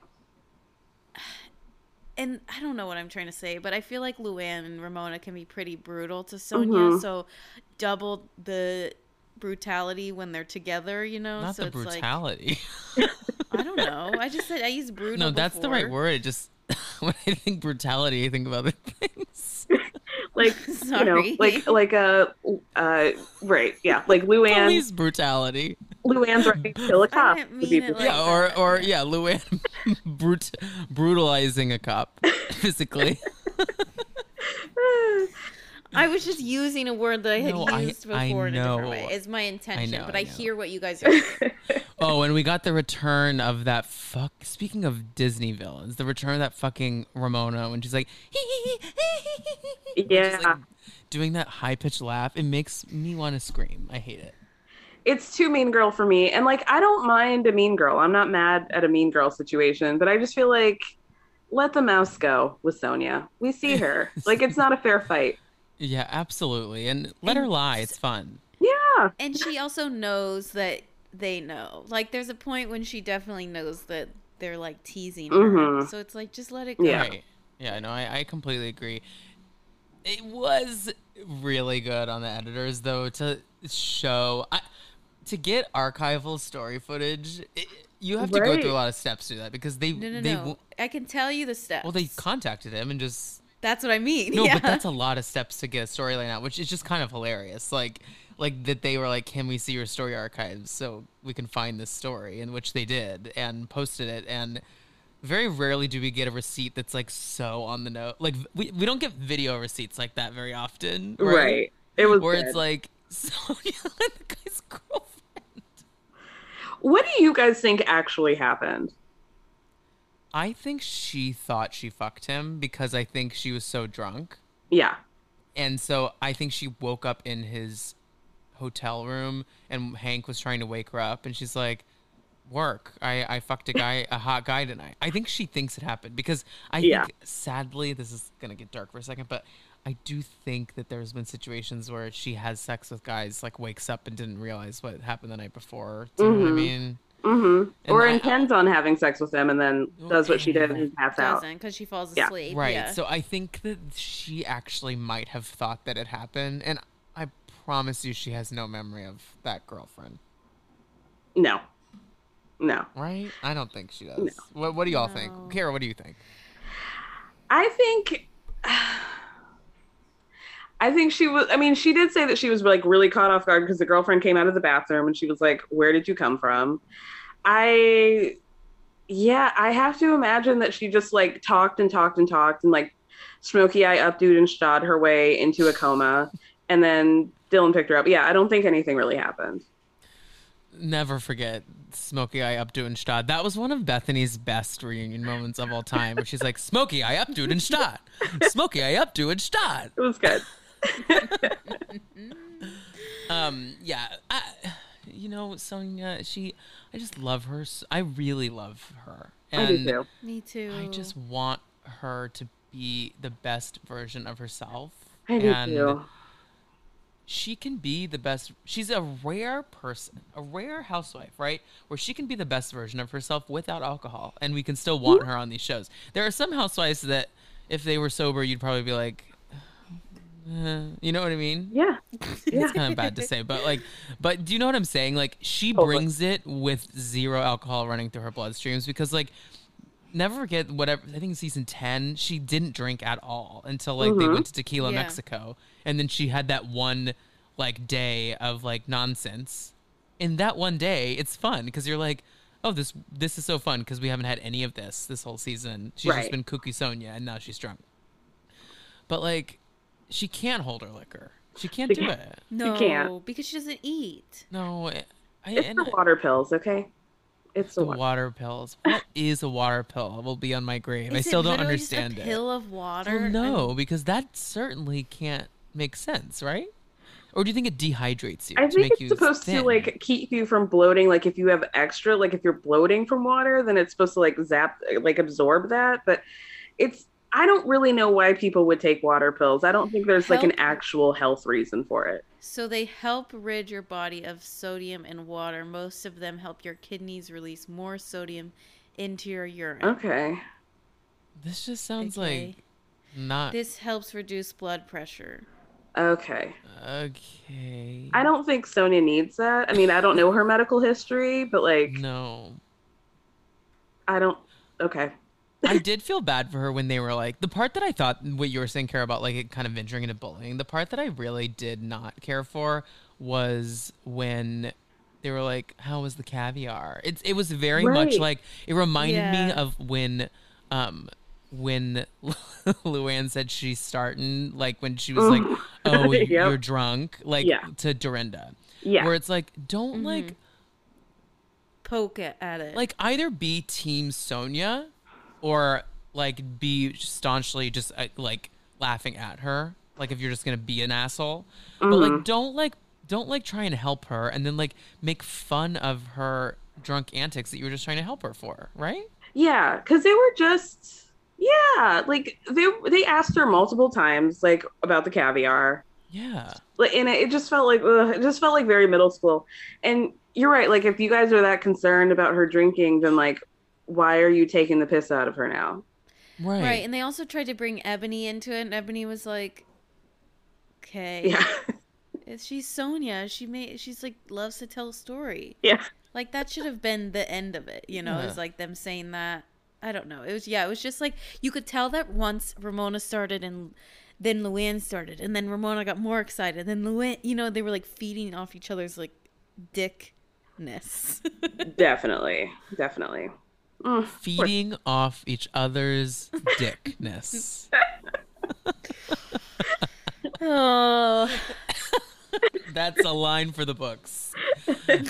And I don't know what I'm trying to say, but I feel like Luann and Ramona can be pretty brutal to Sonja. Mhm. So double the brutality when they're together, you know? not so the it's brutality. like I don't know. I just said I used brutal. no, that's the right word. It just when I think brutality, I think of other things. Like you know, like like a uh, right, yeah, like Luann. Police brutality. Luann's right to kill a cop. didn't mean it like yeah, or that. or yeah, Luann brut- brutalizing a cop physically. I was just using a word that I had No, used I before in a different way. Is my intention, know, but I I, hear what you guys are. Oh, and we got the return of that fuck. Speaking of Disney villains, the return of that fucking Ramona when she's like, Yeah. Like, doing that high pitched laugh. It makes me want to scream. I hate it. It's too mean girl for me. And like I don't mind a mean girl. I'm not mad at a mean girl situation, but I just feel like let the mouse go with Sonja. We see her. like it's not a fair fight. Yeah, absolutely. And let her lie. It's fun. Yeah. and she also knows that they know. Like, there's a point when she definitely knows that they're like teasing her. Mhm. So it's like, just let it go. Yeah. Right. Yeah, no, I, I completely agree. It was really good on the editors, though, to show. I, to get archival story footage, it, you have to go through a lot of steps to do that because they No, no, they no. w- I can tell you the steps. well they contacted him and just That's what I mean. No, yeah. but that's a lot of steps to get a storyline out, which is just kind of hilarious. Like, like that they were like, "Can we see your story archives so we can find this story?" In which they did and posted it. And very rarely do we get a receipt that's like so on the note. Like we we don't get video receipts like that very often, right? Right. It was Where good. it's like Sonja and the guy's girlfriend. What do you guys think actually happened? I think she thought she fucked him because I think she was so drunk. Yeah. And so I think she woke up in his hotel room and Hank was trying to wake her up and she's like, Work. I, I fucked a guy a hot guy tonight. I think she thinks it happened because I Yeah. think sadly this is gonna get dark for a second, but I do think that there's been situations where she has sex with guys, like wakes up and didn't realize what happened the night before. Do you know what I Mhm. mean? Mm-hmm. And Or I- intends on having sex with him and then does what she did and pass out. doesn't because she falls asleep. Yeah. asleep. Right. Yeah. So I think that she actually might have thought that it happened, and I promise you, she has no memory of that girlfriend. No. No. Right? I don't think she does. What, what do y'all No. think? Kara, what do you think? I think I think she was I mean she did say that she was like really caught off guard because the girlfriend came out of the bathroom and she was like where did you come from? I yeah, I have to imagine that she just like talked and talked and talked and like smoky eye updude and shot her way into a coma and then Dylan picked her up. Yeah, I don't think anything really happened. Never forget Smokey Eye Updo and Stad. That was one of Bethenny's best reunion moments of all time, where she's like, Smokey Eye Updo and Stad. Smokey Eye Updo and Stad. It was good. Um, yeah, I, you know, Sonja, she, I just love her. I really love her. I do And too. Me too. I just want her to be the best version of herself. I do and too. She can be the best. She's a rare person, a rare housewife, right? Where she can be the best version of herself without alcohol, and we can still want her on these shows. There are some housewives that, if they were sober, you'd probably be like, uh, you know what I mean? Yeah. Yeah. It's kind of bad to say, but like, but do you know what I'm saying? Like, she Totally. brings it with zero alcohol running through her bloodstreams because, like, never forget whatever. I think in season ten, she didn't drink at all until like they Mhm. went to Tequila, Yeah. Mexico, and then she had that one like day of like nonsense. In that one day, it's fun because you're like. Oh, this this is so fun because we haven't had any of this this whole season. She's just been kooky Sonja, and now she's drunk. But like, she can't hold her liquor. She can't She do can't. it. no, can't. because she doesn't eat. No, I, I It's and the water pills, okay? It's the the water. water pills. What is a water pill? It will be on my grave. I Is it still don't literally just a understand it. pill of water. Well, no, and- because that certainly can't make sense, right? or do you think it dehydrates you I to think make it's you supposed thin? to like keep you from bloating. Like if you have extra, like if you're bloating from water, then it's supposed to like zap, like absorb that. But it's I don't really know why people would take water pills. I don't think there's like an actual health reason for it. So they help rid your body of sodium and water. Most of them help your kidneys release more sodium into your urine. Okay. This just sounds Okay. like not This helps reduce blood pressure. Okay. okay. I don't think Sonja needs that. I mean, I don't know her medical history, but like No. I don't okay. I did feel bad for her when they were like the part that I thought what you were saying care about like it kind of venturing into bullying. The part that I really did not care for was when they were like, "How was the caviar?" It's it was very much like it reminded me of when um when Luann said she's starting like when she was like, "Oh, Yep. you're drunk," like Yeah. to Dorinda. Yeah. Where it's like, don't like Poke it at it. like either be team Sonja or like be staunchly just uh, like laughing at her like if you're just gonna be an asshole but like don't like don't like try and help her and then like make fun of her drunk antics that you were just trying to help her for right Yeah, because they were just yeah, like they they asked her multiple times like about the caviar. yeah Like, and it, it just felt like ugh, it just felt like very middle school. And you're right. Like if you guys are that concerned about her drinking, then like why are you taking the piss out of her now? right, right. And they also tried to bring Eboni into it, and Eboni was like, "Okay, Yeah, It's- she's Sonja. She made. She's like loves to tell a story. yeah, Like that should have been the end of it. You know, Yeah. it's like them saying that. I don't know. It was yeah. It was just like you could tell that once Ramona started and then Luann started, and then Ramona got more excited. Then Luann, you know, they were like feeding off each other's like dickness. definitely, definitely. Mm, feeding off each other's dickness. Oh, that's a line for the books.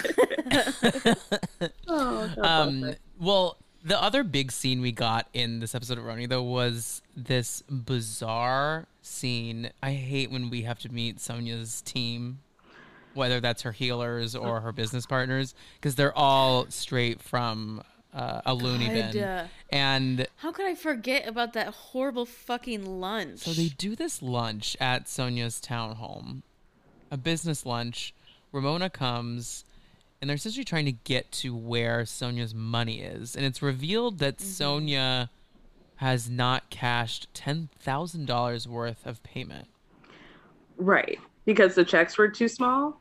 Oh, Um, well, the other big scene we got in this episode of RHONY though was this bizarre scene. I hate when we have to meet Sonja's team, whether that's her healers or her business partners, because they're all straight from uh, a loony bin. God, uh, And how could I forget about that horrible fucking lunch? so they do this lunch at Sonja's townhome, a business lunch. Ramona comes, and they're essentially trying to get to where Sonja's money is, and it's revealed that Sonja has not cashed ten thousand dollars worth of payment. right because the checks were too small.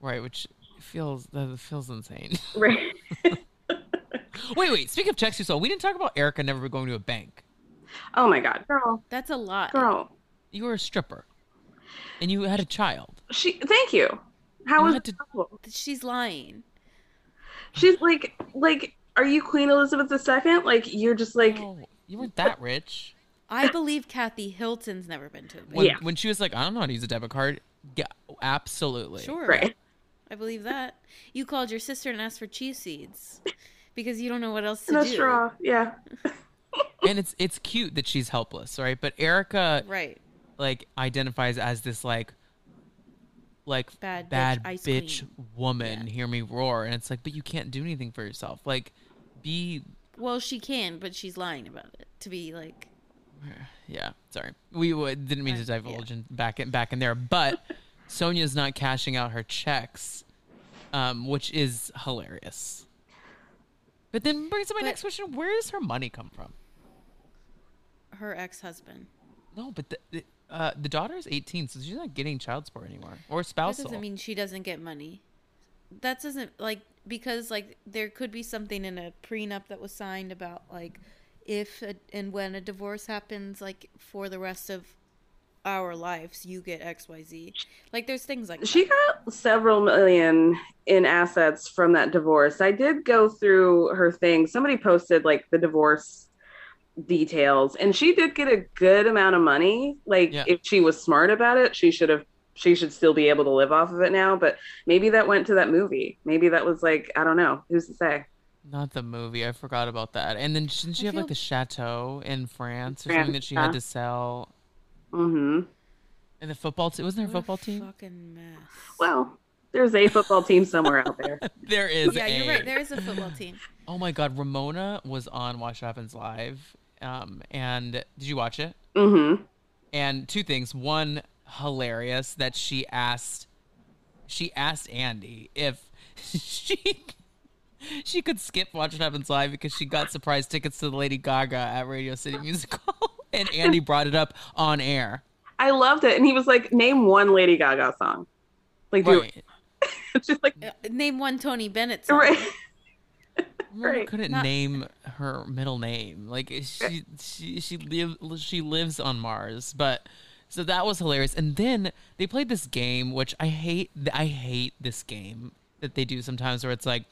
Right, which feels that feels insane. Right. wait, wait. Speaking of checks you saw, we didn't talk about Erica never going to a bank. oh my God, girl, That's a lot. girl. You were a stripper, and you had a child. She. Thank you. How You was had to- She's lying. She's like, like, are you Queen Elizabeth II? Like, you're just like, Oh, you weren't that rich. I believe Kathy Hilton's never been to a bank. When, Yeah. when she was like, I don't know how to use a debit card. Yeah, absolutely. Sure. right. I believe that. You called your sister and asked for cheese seeds because you don't know what else to No do. straw. Yeah. And it's it's cute that she's helpless, right? But Erica Right. like identifies as this like like Bad bitch, bad ice bitch queen. woman. Hear me roar, and it's like, but you can't do anything for yourself. Like, be Well, she can, but she's lying about it to be like. yeah. Sorry, we would, didn't mean to Uh, yeah. divulge in, back in back in there, but Sonja's not cashing out her checks, um, which is hilarious. But then brings up my But- next question: Where does her money come from? Her ex-husband. No, but the the, uh, the daughter is 18, so she's not getting child support anymore or That spousal. doesn't mean she doesn't get money. That doesn't like because like there could be something in a prenup that was signed about like if a, and when a divorce happens like for the rest of our lives you get XYZ. Like there's things like She got several million in assets from that divorce. I did go through her thing. Somebody posted like the divorce details, and she did get a good amount of money. Like Yeah. if she was smart about it, she should have. She should still be able to live off of it now. But maybe that went to that movie. Maybe that was like I don't know. Who's to say? Not the movie. I forgot about that. And then didn't she I have like the chateau in France or France, something that she had to sell? Mm-hmm. And the football team wasn't there a What football team? Fucking mess. Well, there's a football team somewhere out there. There is yeah, a. you're right. There is a football team. Oh my God, Ramona was on Watch What Happens Live. Um, and did you watch it? Mm-hmm. And two things. One, hilarious that she asked, she asked Andy if she she could skip Watch What Happens Live because she got surprise tickets to the Lady Gaga at Radio City Music Hall, and Andy brought it up on air. I loved it, and he was like, "Name one Lady Gaga song." Like, do Right. it. She's like, Uh, Name one Tony Bennett song. right. Right. couldn't Not- name her middle name. Like she she she live she lives on Mars, but so that was hilarious. And then they played this game, which I hate. I hate this game that they do sometimes, where it's like,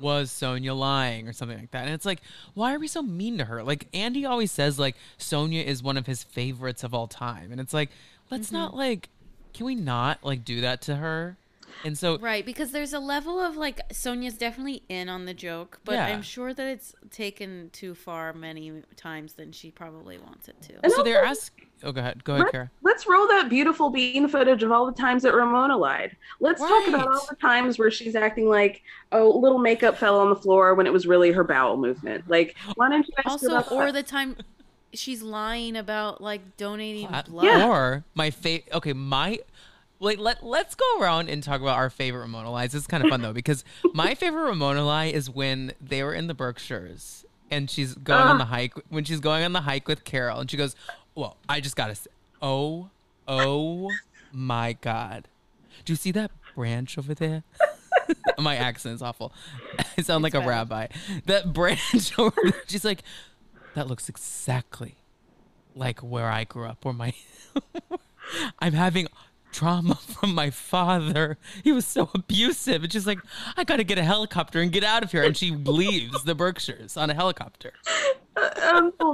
was Sonja lying or something like that? And it's like, why are we so mean to her? Like Andy always says, like Sonja is one of his favorites of all time, and it's like, let's mm-hmm. not like, can we not like do that to her? And so Right, because there's a level of like Sonja's definitely in on the joke, but Yeah. I'm sure that it's taken too far many times than she probably wants it to. And so they're asking. Oh, go ahead, go ahead, Let's, Kara. let's roll that beautiful bean footage of all the times that Ramona lied. Let's talk about all the times where she's acting like, oh, little makeup fell on the floor when it was really her bowel movement. Like, why don't you ask Also, about or that? the time she's lying about like donating blood. Yeah. Or my favorite. Okay, my like let let's go around and talk about our favorite Ramona lies. It's kind of fun though because my favorite Ramona lie is when they were in the Berkshires and she's going on the ah. hike when she's going on the hike with Carol and she goes, "Well, I just gotta say, oh, oh my God, do you see that branch over there?" my accent is awful. I sound like a rabbi. That branch over there. She's like, that looks exactly like where I grew up, where my I'm having trauma from my father. He was so abusive. And she's like, I gotta get a helicopter and get out of here. And she leaves the Berkshires on a helicopter.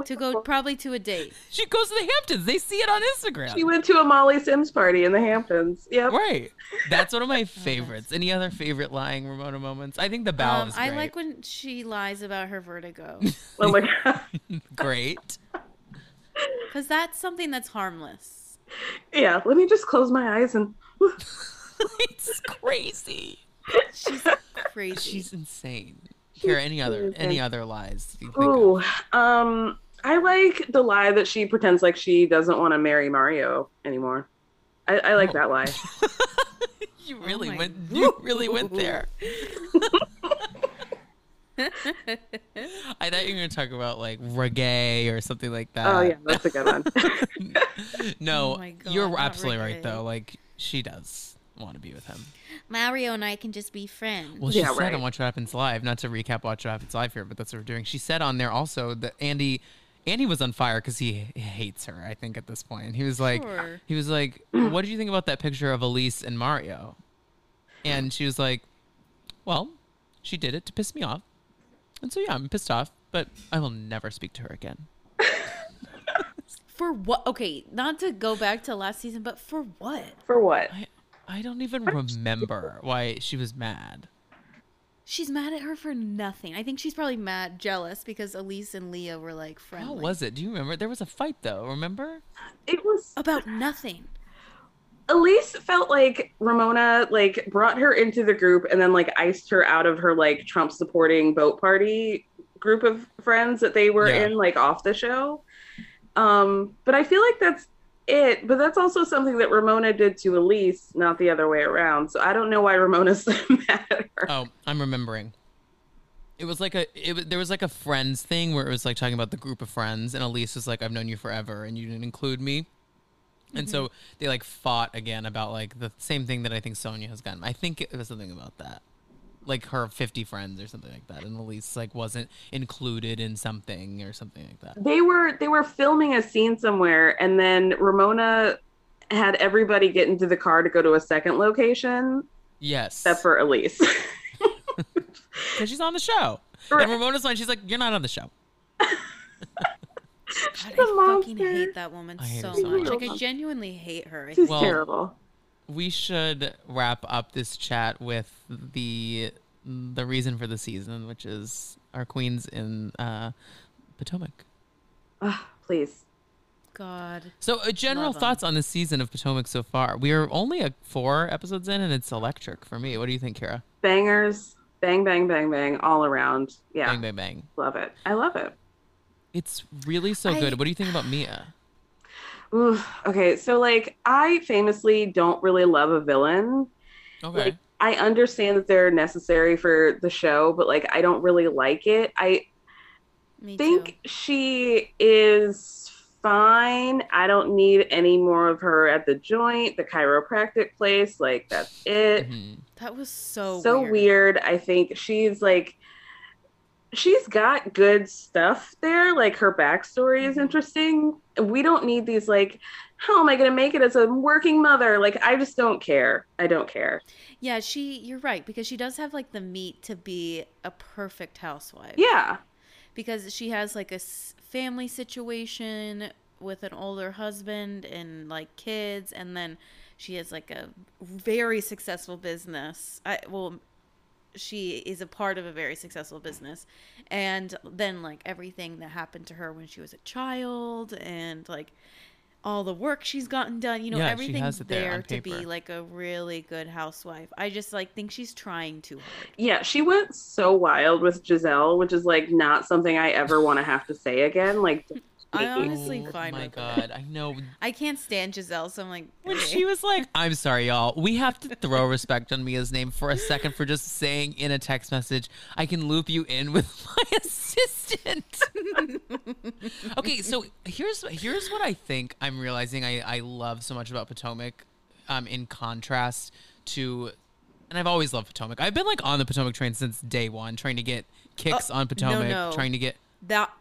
To go probably to a date. She goes to the Hamptons. They see it on Instagram. She went to a Molly Sims party in the Hamptons. Yep. right. That's one of my favorites. Any other favorite lying Ramona moments? I think the bow Um, is I like when she lies about her vertigo Oh my god. great. because that's something that's harmless. Yeah. Let me just close my eyes and. it's crazy. She's crazy. She's insane. Kara, any other any other lies you think of? Um. I like the lie that she pretends like she doesn't want to marry Mario anymore. I, I like Oh. that lie. You really my went. You really went there. I thought you were gonna talk about like reggae or something like that. Oh yeah, that's a good one. no, Oh God, you're not absolutely right though. Like she does want to be with him. Mario and I can just be friends. Well, she Yeah, said right. on Watch What Happens Live, not to recap Watch What Happens Live here, but that's what we're doing. She said on there also that Andy, Andy was on fire because he hates her. I think at this point, he was like, Sure. he was like, "What did you think about that picture of Elyse and Mario?" And she was like, "Well, she did it to piss me off, and so yeah, I'm pissed off, but I will never speak to her again." For what? Okay, not to go back to last season, but for what? For what? I I don't even remember why she was mad. She's mad at her for nothing. I think she's probably mad, jealous because Elyse and Leah were like friends. How was it? Do you remember? There was a fight though. Remember? It was About nothing. Elyse felt like Ramona like brought her into the group and then like iced her out of her like Trump supporting boat party group of friends that they were Yeah. in like off the show. Um, but I feel like that's it. But that's also something that Ramona did to Elyse, not the other way around. So I don't know why Ramona's mad at her. Oh, I'm remembering. It was like a it there was like a friends thing where it was like talking about the group of friends, and Elyse was like, "I've known you forever, and you didn't include me." And mm-hmm. so they like fought again about like the same thing that I think Sonja has gotten. I think it was something about that, like her 50 friends or something like that, and Elyse like wasn't included in something or something like that. They were they were filming a scene somewhere, and then Ramona had everybody get into the car to go to a second location, Yes, except for Elyse. because she's on the show. Right. And Ramona's line, she's like, "You're not on the show." God, a I fucking monster. hate that woman hate so so much. much. Like I genuinely hate her. I This is Well- terrible. we should wrap up this chat with the the reason for the season, which is our queens in uh, Potomac. Ugh, please. God. So, uh, general Love 'em. thoughts on the season of Potomac so far? We are only a, four episodes in, and it's electric for me. What do you think, Kara? Bangers, bang, bang, bang, bang, all around. Yeah, Bang, bang, bang. love it. I love it. It's really so I- good. What do you think about Mia? Ooh, okay, so like I famously don't really love a villain. Okay. Like I understand that they're necessary for the show, but like I don't really like it. I Me think too. she is fine. I don't need any more of her at the joint, the chiropractic place. Like that's it. Mhm. That was so so weird. weird. I think she's like she's got good stuff there. Like her backstory is Mhm. interesting. We don't need these like, how am I gonna make it as a working mother? Like I just don't care. I don't care. Yeah, she. You're right because she does have like the meat to be a perfect housewife. Yeah. because she has like a family situation with an older husband and like kids and then she has like a very successful business I, well she is a part of a very successful business. And then like everything that happened to her when she was a child and like all the work she's gotten done you know Yeah, she everything's there there, to be like a really good housewife. I just like think she's trying too hard. Yeah, she went so wild with Gizelle, which is like not something I ever want to have to say again. Like I Nikki. honestly oh fine my with it. god, I know. i can't stand Gizelle so i'm like When okay. she was like, "I'm sorry, y'all. We have to throw respect on Mia's name for a second for just saying in a text message, I can loop you in with my assistant." okay, so here's here's what I think I'm realizing I I love so much about Potomac, um, in contrast to, and I've always loved Potomac. I've been like on the Potomac train since day one, trying to get Kix Oh, on Potomac, no. trying to get. that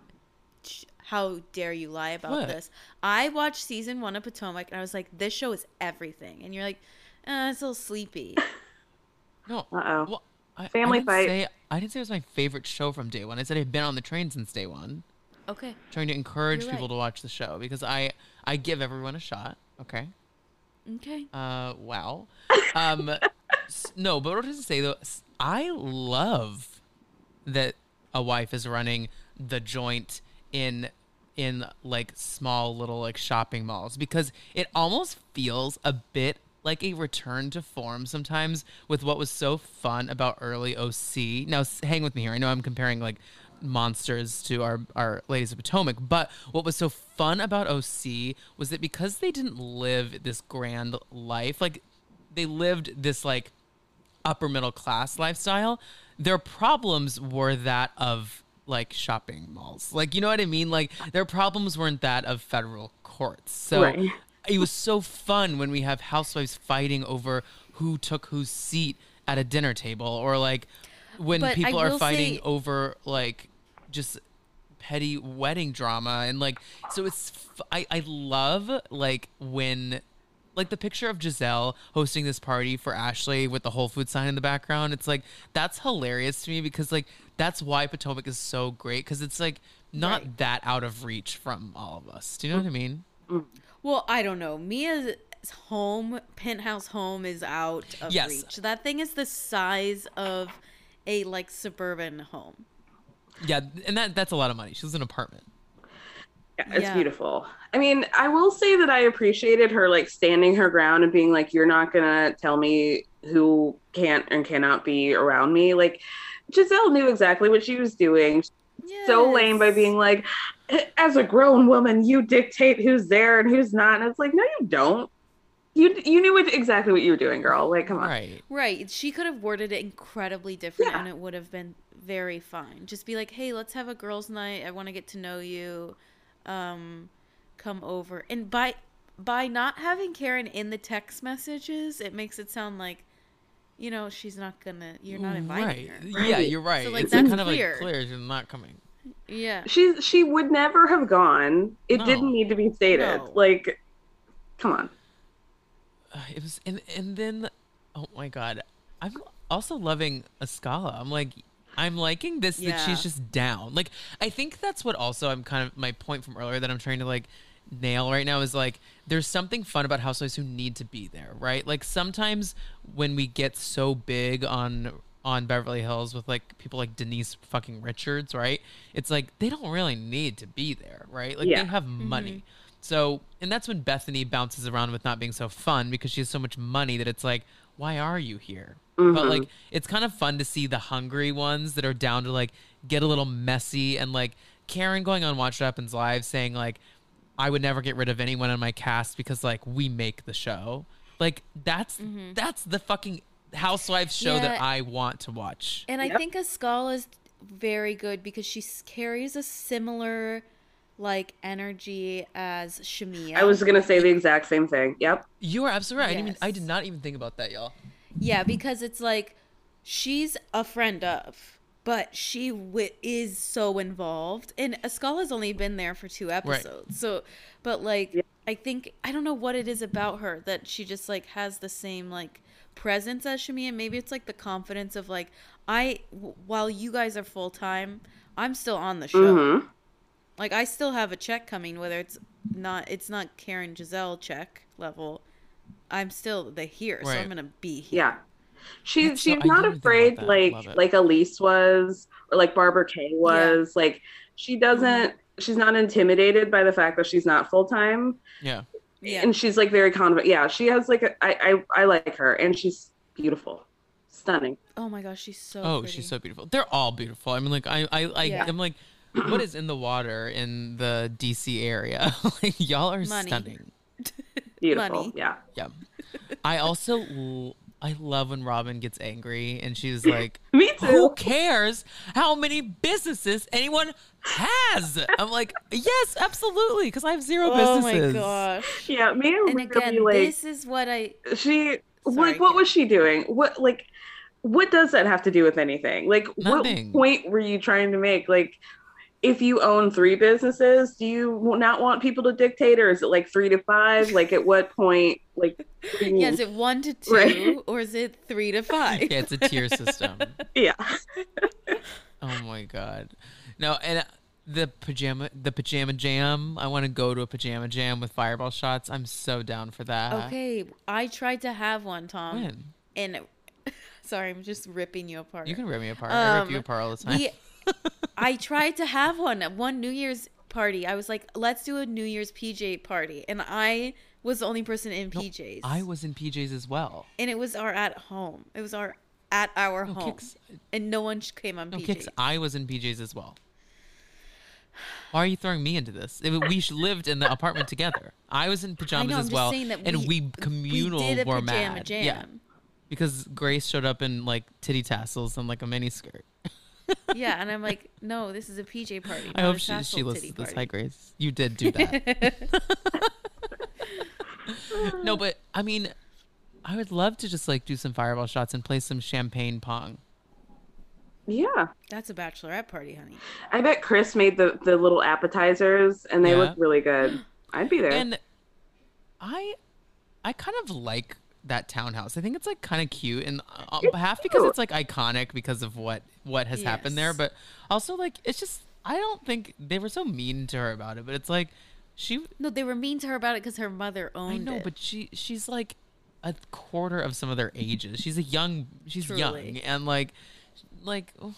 how dare you lie about What? this i watched season one of potomac and i was like this show is everything and you're like uh, it's a little sleepy No, Uh-oh. well, I, Family I didn't fight. Say, I didn't say it was my favorite show from day one. I said I've been on the train since day one, okay trying to encourage You're people right. to watch the show because I I give everyone a shot. Okay. okay Uh, wow. Um, s- no, but what I was to say though, s- I love that a wife is running the joint in in like small little like shopping malls because it almost feels a bit like a return to form sometimes with what was so fun about early OC. Now hang with me here. I know I'm comparing like monsters to our our ladies of Potomac, but what was so fun about OC was that because they didn't live this grand life, like they lived this like upper middle class lifestyle, their problems were that of like shopping malls. Like, you know what I mean? Like, their problems weren't that of federal courts. So Right. it was so fun when we have housewives fighting over who took whose seat at a dinner table or like when But people are fighting say- over like just petty wedding drama and like so it's f- I, I love like when like the picture of Gizelle hosting this party for Ashley with the Whole Food sign in the background. It's like that's hilarious to me because like that's why Potomac is so great because it's like not Right. that out of reach from all of us. Do you know what I mean? Mm-hmm. well i don't know mia's home penthouse home is out of Yes. reach that thing is the size of a like suburban home Yeah, and that that's a lot of money. She lives in an apartment. Yeah, it's Yeah. beautiful. I mean, I will say that I appreciated her like standing her ground and being like, "You're not gonna tell me who can't and cannot be around me." Like Gizelle knew exactly what she was doing. So lame by being like, "As a grown woman, you dictate who's there and who's not." And it's like, no, you don't. You you knew what, exactly what you were doing, girl. Like, come on. Right. Right. She could have worded it incredibly different Yeah. and it would have been very fine. Just be like, "Hey, let's have a girls' night. I want to get to know you. Um come over." And by by not having Karen in the text messages, it makes it sound like you know, she's not going to you're not inviting right. her. Yeah, you're right. So, like, it's that's kind of like clear. clear she's not coming. Yeah. She she would never have gone. It No. didn't need to be stated. No. Like, come on. Uh, it was and and then oh my god i'm also loving Askale. i'm like i'm liking this that she's just down like i think that's what also i'm kind of my point from earlier that i'm trying to like nail right now is like there's something fun about housewives who need to be there right like sometimes when we get so big on on beverly hills with like people like denise fucking richards right it's like they don't really need to be there right like Yeah. they have money So, and that's when Bethenny bounces around with not being so fun because she has so much money that it's like, why are you here? But Mhm. like, it's kind of fun to see the hungry ones that are down to like get a little messy and like Karen going on Watch What Happens Live saying like, I would never get rid of anyone in my cast because like we make the show. Like that's mm-hmm. that's the fucking housewives show that I want to watch. And I Yep. think Askale is very good because she carries a similar like energy as Shamia. I was gonna say the exact same thing. Yep. You are absolutely right. I didn't even I did not even think about that, y'all. Yeah, because it's like she's a friend of, but she wi- is so involved. And Askale has only been there for two episodes. So, but like, Yeah. I think, I don't know what it is about her that she just like has the same like presence as Shamia. Maybe it's like the confidence of like, I, w- while you guys are full time, I'm still on the show. hmm Like, I still have a check coming, whether it's not, it's not Karen Gizelle check level. I'm still the here, so I'm gonna be here. Yeah. She That's so- she's I not didn't even think afraid like like Elyse was or like Barbara Kay was. Like she doesn't she's not intimidated by the fact that she's not full time. Yeah. Yeah. And she's like very confident. Yeah, she has like a, I, I I like her and she's beautiful. Stunning. Oh my gosh, she's so. Oh, pretty. she's so beautiful. They're all beautiful. I mean, like I, I, I Yeah. I'm like, what is in the water in the DC area? like y'all are Money. stunning. Beautiful. Money. Yeah. Yeah. I also, l- I love when Robyn gets angry and she's like, Me too. "Who cares how many businesses anyone has?" I'm like, "Yes, absolutely," because I have zero Oh my businesses. gosh. Yeah, me And and again, like this is what I. she Sorry, like what was she doing? What like what does that have to do with anything? Like Nothing. what point were you trying to make? Like if you own three businesses, do you not want people to dictate or is it like 3 to 5? Like at what point like what do Yeah, is it one to two Right. or is it three to five? Yeah, it's a tier system. yeah. Oh my god. No, and uh, the pajama the pajama jam. I want to go to a pajama jam with fireball shots. I'm so down for that. Okay, I tried to have one, Tom, When? and sorry, I'm just ripping you apart. You can rip me apart. I rip Um, you apart all the time. We, I tried to have one at one New Year's party. I was like, let's do a New Year's PJ party, and I was the only person in PJs. I was in PJs as well. and it was our at home. It was our at our No home, kix. and no one came on No PJs. kix. I was in PJs as well. Why are you throwing me into this? We lived in the apartment together. I was in pajamas know, as well, and we- we communal we did a were pajama mad. jam. Yeah, because Grace showed up in like titty tassels and like a mini skirt. Yeah, and I'm like, no, this is a PJ party. I hope a she, tassel she listens to this. Hi, Grace. You did do that. no, but I mean, I would love to just like do some fireball shots and play some champagne pong. Yeah. That's a bachelorette party, honey. I bet Chris made the the little appetizers and they Yeah. look really good. I'd be there. And I, I kind of like that townhouse. I think it's like kind of cute, and uh, It's half because it's like iconic because of what what has happened there, but also like it's just I don't think they were so mean to her about it. But it's like she, No, they were mean to her about it because her mother owned I know, it. but she she's like a quarter of some of their ages. She's a young, she's young, and like like oh,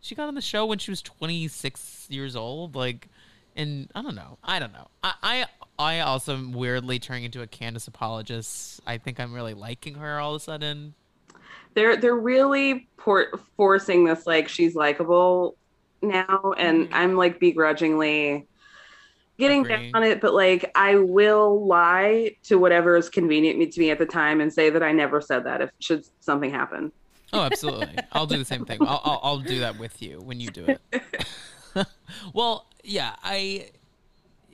she got on the show when she was 26 years old like and i don't know i don't know i i, I also am weirdly turning into a candiace apologist. I think i'm really liking her all of a sudden. They're they're really por- forcing this like she's likable now and Mhm. i'm like begrudgingly getting down on it but like i will lie to whatever is convenient to me at the time and say that i never said that if should something happen. Oh absolutely. I'll do the same thing. I'll, I'll i'll do that with you when you do it. Well yeah i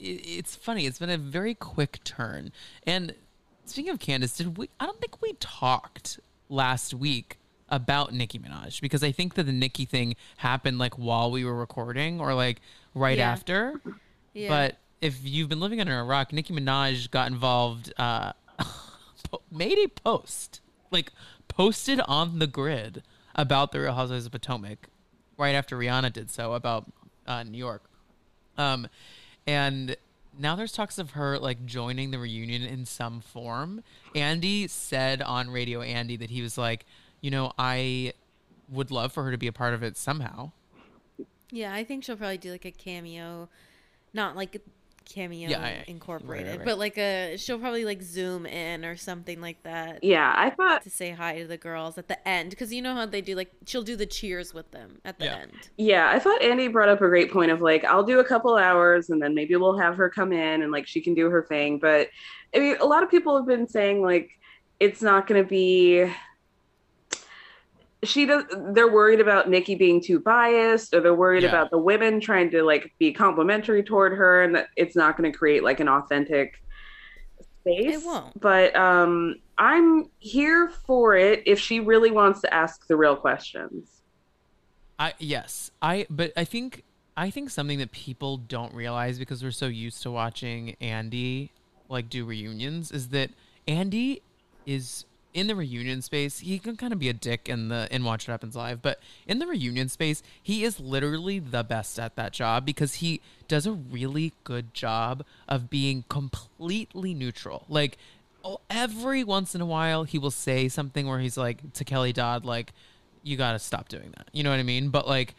it's funny it's been a very quick turn and speaking of candiace did we i don't think we talked last week about nicki minaj because i think that the nicki thing happened like while we were recording or like right Yeah. after yeah. but if you've been living under a rock nicki minaj got involved uh made a post like posted on the grid about the real housewives of potomac right after rihanna did so about uh, new york um, and now there's talks of her like joining the reunion in some form. Andy said on Radio Andy that he was like, you know, I would love for her to be a part of it somehow. yeah, I think she'll probably do like a cameo, not like cameo Yeah, I- incorporated, right, right. but like a she'll probably like zoom in or something like that Yeah, I thought to say hi to the girls at the end because you know how they do like she'll do the cheers with them at the Yeah. end. Yeah, I thought Andy brought up a great point of like, I'll do a couple hours and then maybe we'll have her come in and like she can do her thing. But I mean, a lot of people have been saying like it's not going to be. She does. They're worried about Nicki being too biased, or they're worried Yeah. about the women trying to like be complimentary toward her, and that it's not going to create like an authentic space. It won't. But um, I'm here for it if she really wants to ask the real questions. I yes, I but I think I think something that people don't realize because we're so used to watching Andy like do reunions is that Andy is in the reunion space. He can kind of be a dick in the in Watch What Happens Live, but in the reunion space, he is literally the best at that job because he does a really good job of being completely neutral. Like every once in a while, he will say something where he's like to Kelly Dodd, like you got to stop doing that. You know what I mean? But like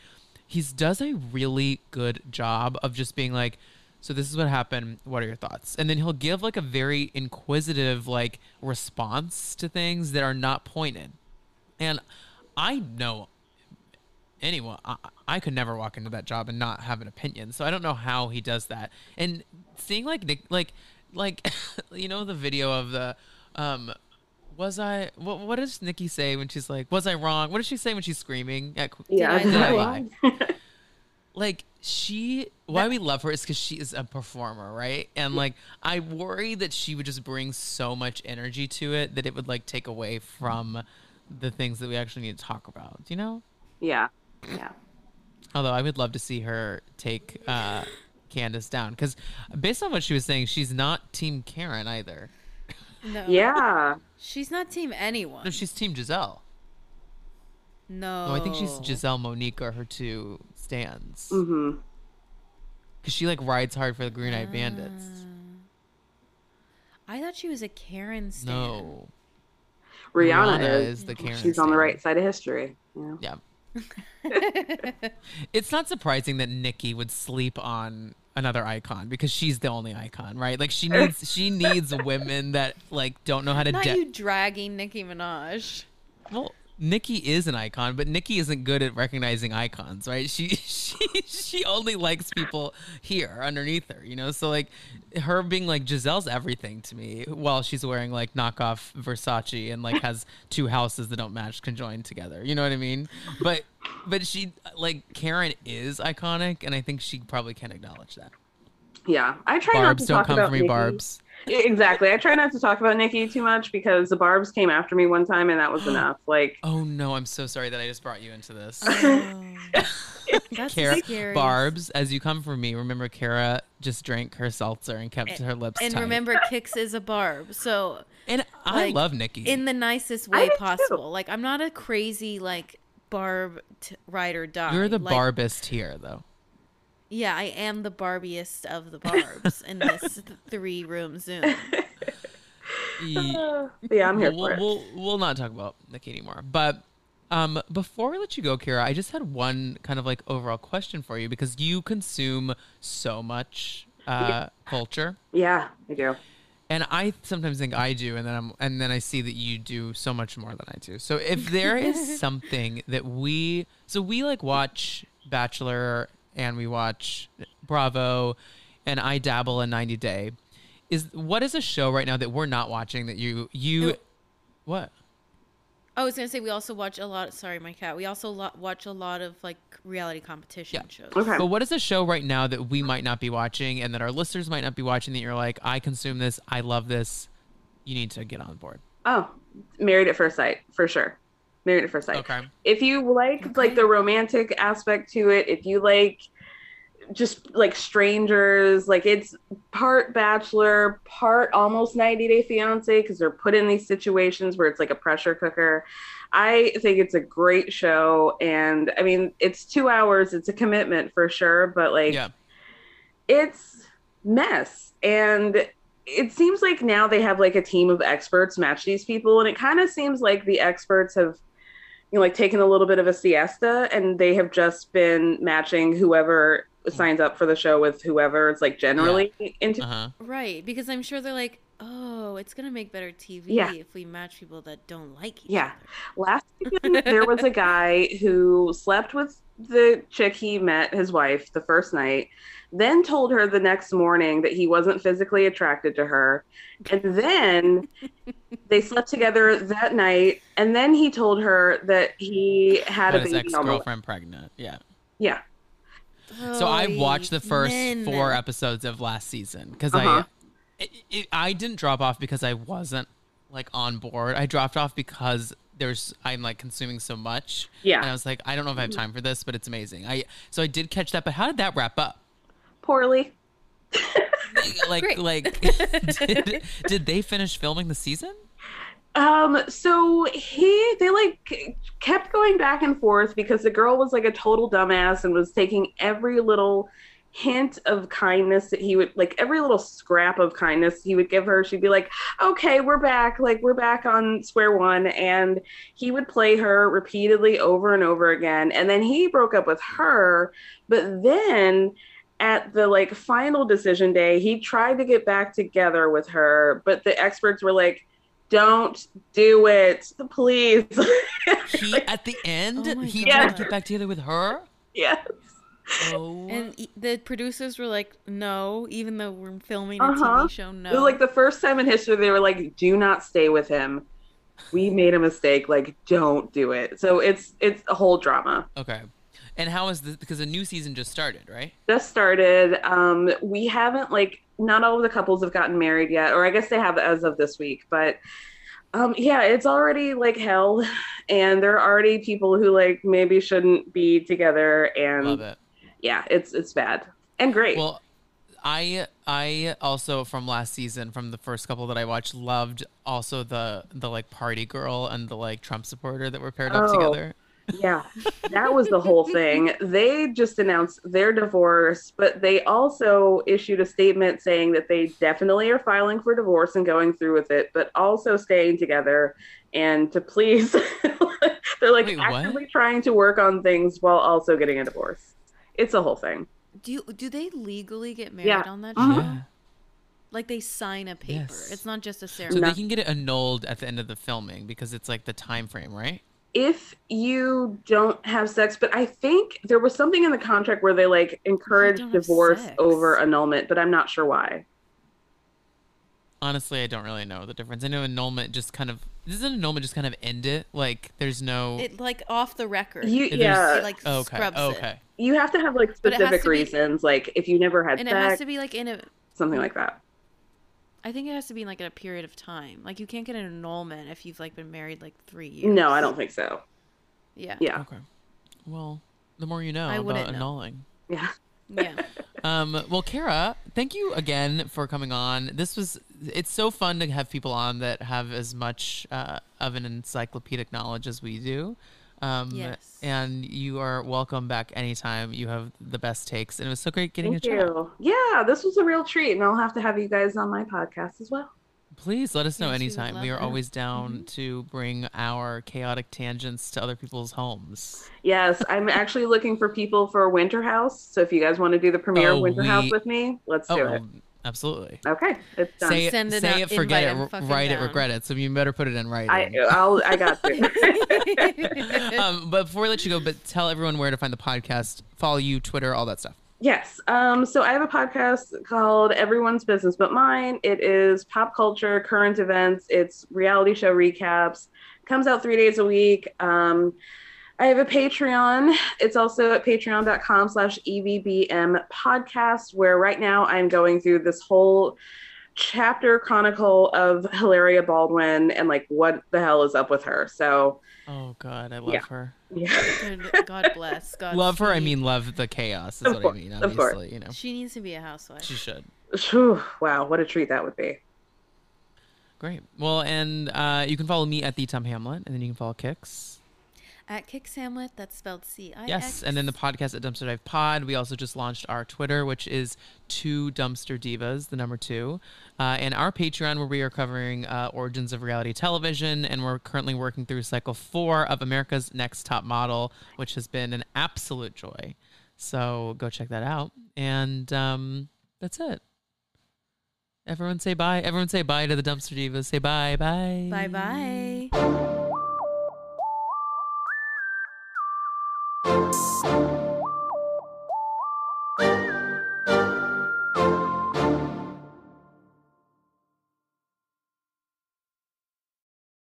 he's does a really good job of just being like so this is what happened. What are your thoughts? And then he'll give like a very inquisitive like response to things that are not pointed. And I know anyone I, I could never walk into that job and not have an opinion. So I don't know how he does that. And seeing like Nick like like you know the video of the um was I what what does Nicki say when she's like was I wrong? What does she say when she's screaming at Yeah, Did I lie? like she why we love her is because she is a performer right? And like i worry that she would just bring so much energy to it that it would like take away from the things that we actually need to talk about you know? Yeah, yeah. although i would love to see her take uh candiace down because based on what she was saying she's not team karen either. No, Yeah. she's not team anyone. no she's team gizelle. No, no i think she's gizelle monique are her two stands hmm because she like rides hard for the green eyed bandits I thought she was a Karen stan. no Rihanna, Rihanna is. is the Karen She's on the right side of history. Yeah. Yeah. it's not surprising that Nicki would sleep on another icon because she's the only icon, right? Like she needs she needs women that like don't know how to Not de- you dragging Nicki Minaj. Well, Nicki is an icon, but Nicki isn't good at recognizing icons, right? She she she only likes people here underneath her, you know. So like her being like Gizelle's everything to me, while she's wearing like knockoff Versace and like has two houses that don't match conjoined together. You know what I mean? But but she like Karen is iconic, and I think she probably can acknowledge that. Yeah. I try not Barbs to don't talk come about for me, Nicki. Barbs. Exactly. I try not to talk about Nicki too much because the Barbs came after me one time and that was enough. Like, Oh no, I'm so sorry that I just brought you into this. Oh. That's Kara, scary. Barbs, as you come for me, remember Kara just drank her seltzer and kept her lips And tight. remember, Kix is a barb. So and I like, love Nicki. in the nicest way do too. possible. Like I'm not a crazy like barb t- ride or die. You're the like, barbist here, though. Yeah, I am the barbiest of the barbs in this three room Zoom. Ye- uh, yeah, I'm here we'll, for it. we'll, we'll not talk about Nicki anymore. But um, before we let you go, Kira, I just had one kind of like overall question for you because you consume so much uh, culture. yeah, I do. and I sometimes think I do, and then I'm, and then I see that you do so much more than I do. So if there is something that we, so we like watch Bachelor and we watch Bravo, and I dabble in 90 Day. Is what is a show right now that we're not watching that you you, No. what? I was gonna say we also watch a lot. Sorry, my cat. We also lo- watch a lot of like reality competition Yeah. shows. Okay. But what is a show right now that we might not be watching and that our listeners might not be watching that you're like, I consume this, I love this, you need to get on board. Oh, Married at First Sight, for sure. Married at First Sight. Okay. If you like Okay. like the romantic aspect to it, if you like just like strangers, like it's part bachelor, part almost 90 day fiance because they're put in these situations where it's like a pressure cooker. I think it's a great show. And I mean, it's two hours, it's a commitment for sure, but like Yeah. it's mess and it seems like now they have like a team of experts match these people and it kind of seems like the experts have you know like taken a little bit of a siesta and they have just been matching whoever signs up for the show with whoever it's like generally into. Uh-huh. Right, because I'm sure they're like, oh, it's gonna make better TV Yeah. if we match people that don't like each Yeah. other. Last season, there was a guy who slept with the chick he met, his wife, the first night, then told her the next morning that he wasn't physically attracted to her. And then they slept together that night. And then he told her that he had Got a his baby ex on the way. girlfriend pregnant. Yeah. Yeah. So I watched the first four episodes of last season because Uh-huh. I, it, it, I didn't drop off because I wasn't like on board. I dropped off because there's I'm like consuming so much. Yeah. And I was like, I don't know if I have time for this, but it's amazing. I so I did catch that, but how did that wrap up? Poorly. Like Great. like did, did they finish filming the season? Um, so he they like kept going back and forth because the girl was like a total dumbass and was taking every little hint of kindness that he would like every little scrap of kindness he would give her. She'd be like okay we're back. Like we're back on square one. And he would play her repeatedly over and over again. And then he broke up with her. But then at the like final decision day he tried to get back together with her but the experts were like don't do it please He at the end Oh he God. tried to get back together with her. yes Oh, And the producers were like, no, even though we're filming a Uh-huh. TV show, no. It was like the first time in history they were like, "Do not stay with him. We made a mistake. Like, don't do it." So it's it's a whole drama. okay. And how is this? Because a new season just started, right? Just started. Um, we haven't like not all of the couples have gotten married yet, or I guess they have as of this week. But um, yeah, it's already like hell, and there are already people who like maybe shouldn't be together, and it. yeah, it's it's bad and great. Well, I I also from last season from the first couple that I watched loved also the the like party girl and the like Trump supporter that were paired up Oh. together. Yeah, that was the whole thing. They just announced their divorce, but they also issued a statement saying that they definitely are filing for divorce and going through with it, but also staying together and to please. they're like Wait, what? actively trying to work on things while also getting a divorce. It's a whole thing. do you, do they legally get married Yeah. on that Mhm. show? Yeah. Like they sign a paper. Yes. It's not just a ceremony. So ceremony. they can get it annulled at the end of the filming because it's like the time frame, right? If you don't have sex, but I think there was something in the contract where they like encourage divorce over annulment, but I'm not sure why. Honestly, I don't really know the difference. I know annulment just kind of doesn't annulment just kind of end it? Like there's no it like off the record. You, yeah, it like okay, scrubs okay. it. you have to have like But it has specific to be- reasons, like if you never had And it has to be like in a something like that. I think it has to be like in a period of time. Like you can't get an annulment if you've like been married like three years. No, I don't think so. Yeah. Yeah, Okay. Well, the more you know I about wouldn't know. annulling. yeah. Yeah. Um, well, Kara, thank you again for coming on. This was, it's so fun to have people on that have as much uh, of an encyclopedic knowledge as we do. Um, Yes. And you are welcome back anytime. You have the best takes. And it was so great getting Thank a chat. Yeah, this was a real treat, and I'll have to have you guys on my podcast as well. Please let us know Yes, anytime. love We are that. always down Mm-hmm. to bring our chaotic tangents to other people's homes. Yes, I'm actually looking for people for Winter House. So if you guys want to do the premiere Oh, of Winter House with me, let's Oh, do it. Well, absolutely. Okay, it's done. Say it, Send it say it, forget it, fucking write it, regret it. So you better put it in writing. I, I'll, I got to. um, but before we let you go, but tell everyone where to find the podcast, follow you, Twitter, all that stuff. Yes. Um, so I have a podcast called Everyone's Business But Mine. It is pop culture, current events, it's reality show recaps. Comes out three days a week. Um, I have a Patreon. It's also at patreon.com slash EVBM podcast, where right now I'm going through this whole chapter chronicle of Hilaria Baldwin and like what the hell is up with her. So Oh God, I love Yeah. her. yeah. God bless. God love her. I mean, love the chaos. Is Of what course, I mean. of course. Obviously, you know, she needs to be a housewife. she should. Phew, wow, what a treat that would be. Great. Well, and uh, you can follow me at the Tom Hamlet, and then you can follow Kix. At Kick Samlet. that's spelled C I. Yes, and then the podcast at Dumpster Dive Pod. We also just launched our Twitter, which is two Dumpster Divas, the number two, uh, and our Patreon, where we are covering uh, origins of reality television, and we're currently working through cycle four of America's Next Top Model, which has been an absolute joy. So go check that out. And um, that's it. Everyone say bye. Everyone say bye to the dumpster divas. Say bye. Bye. Bye bye. Thank you.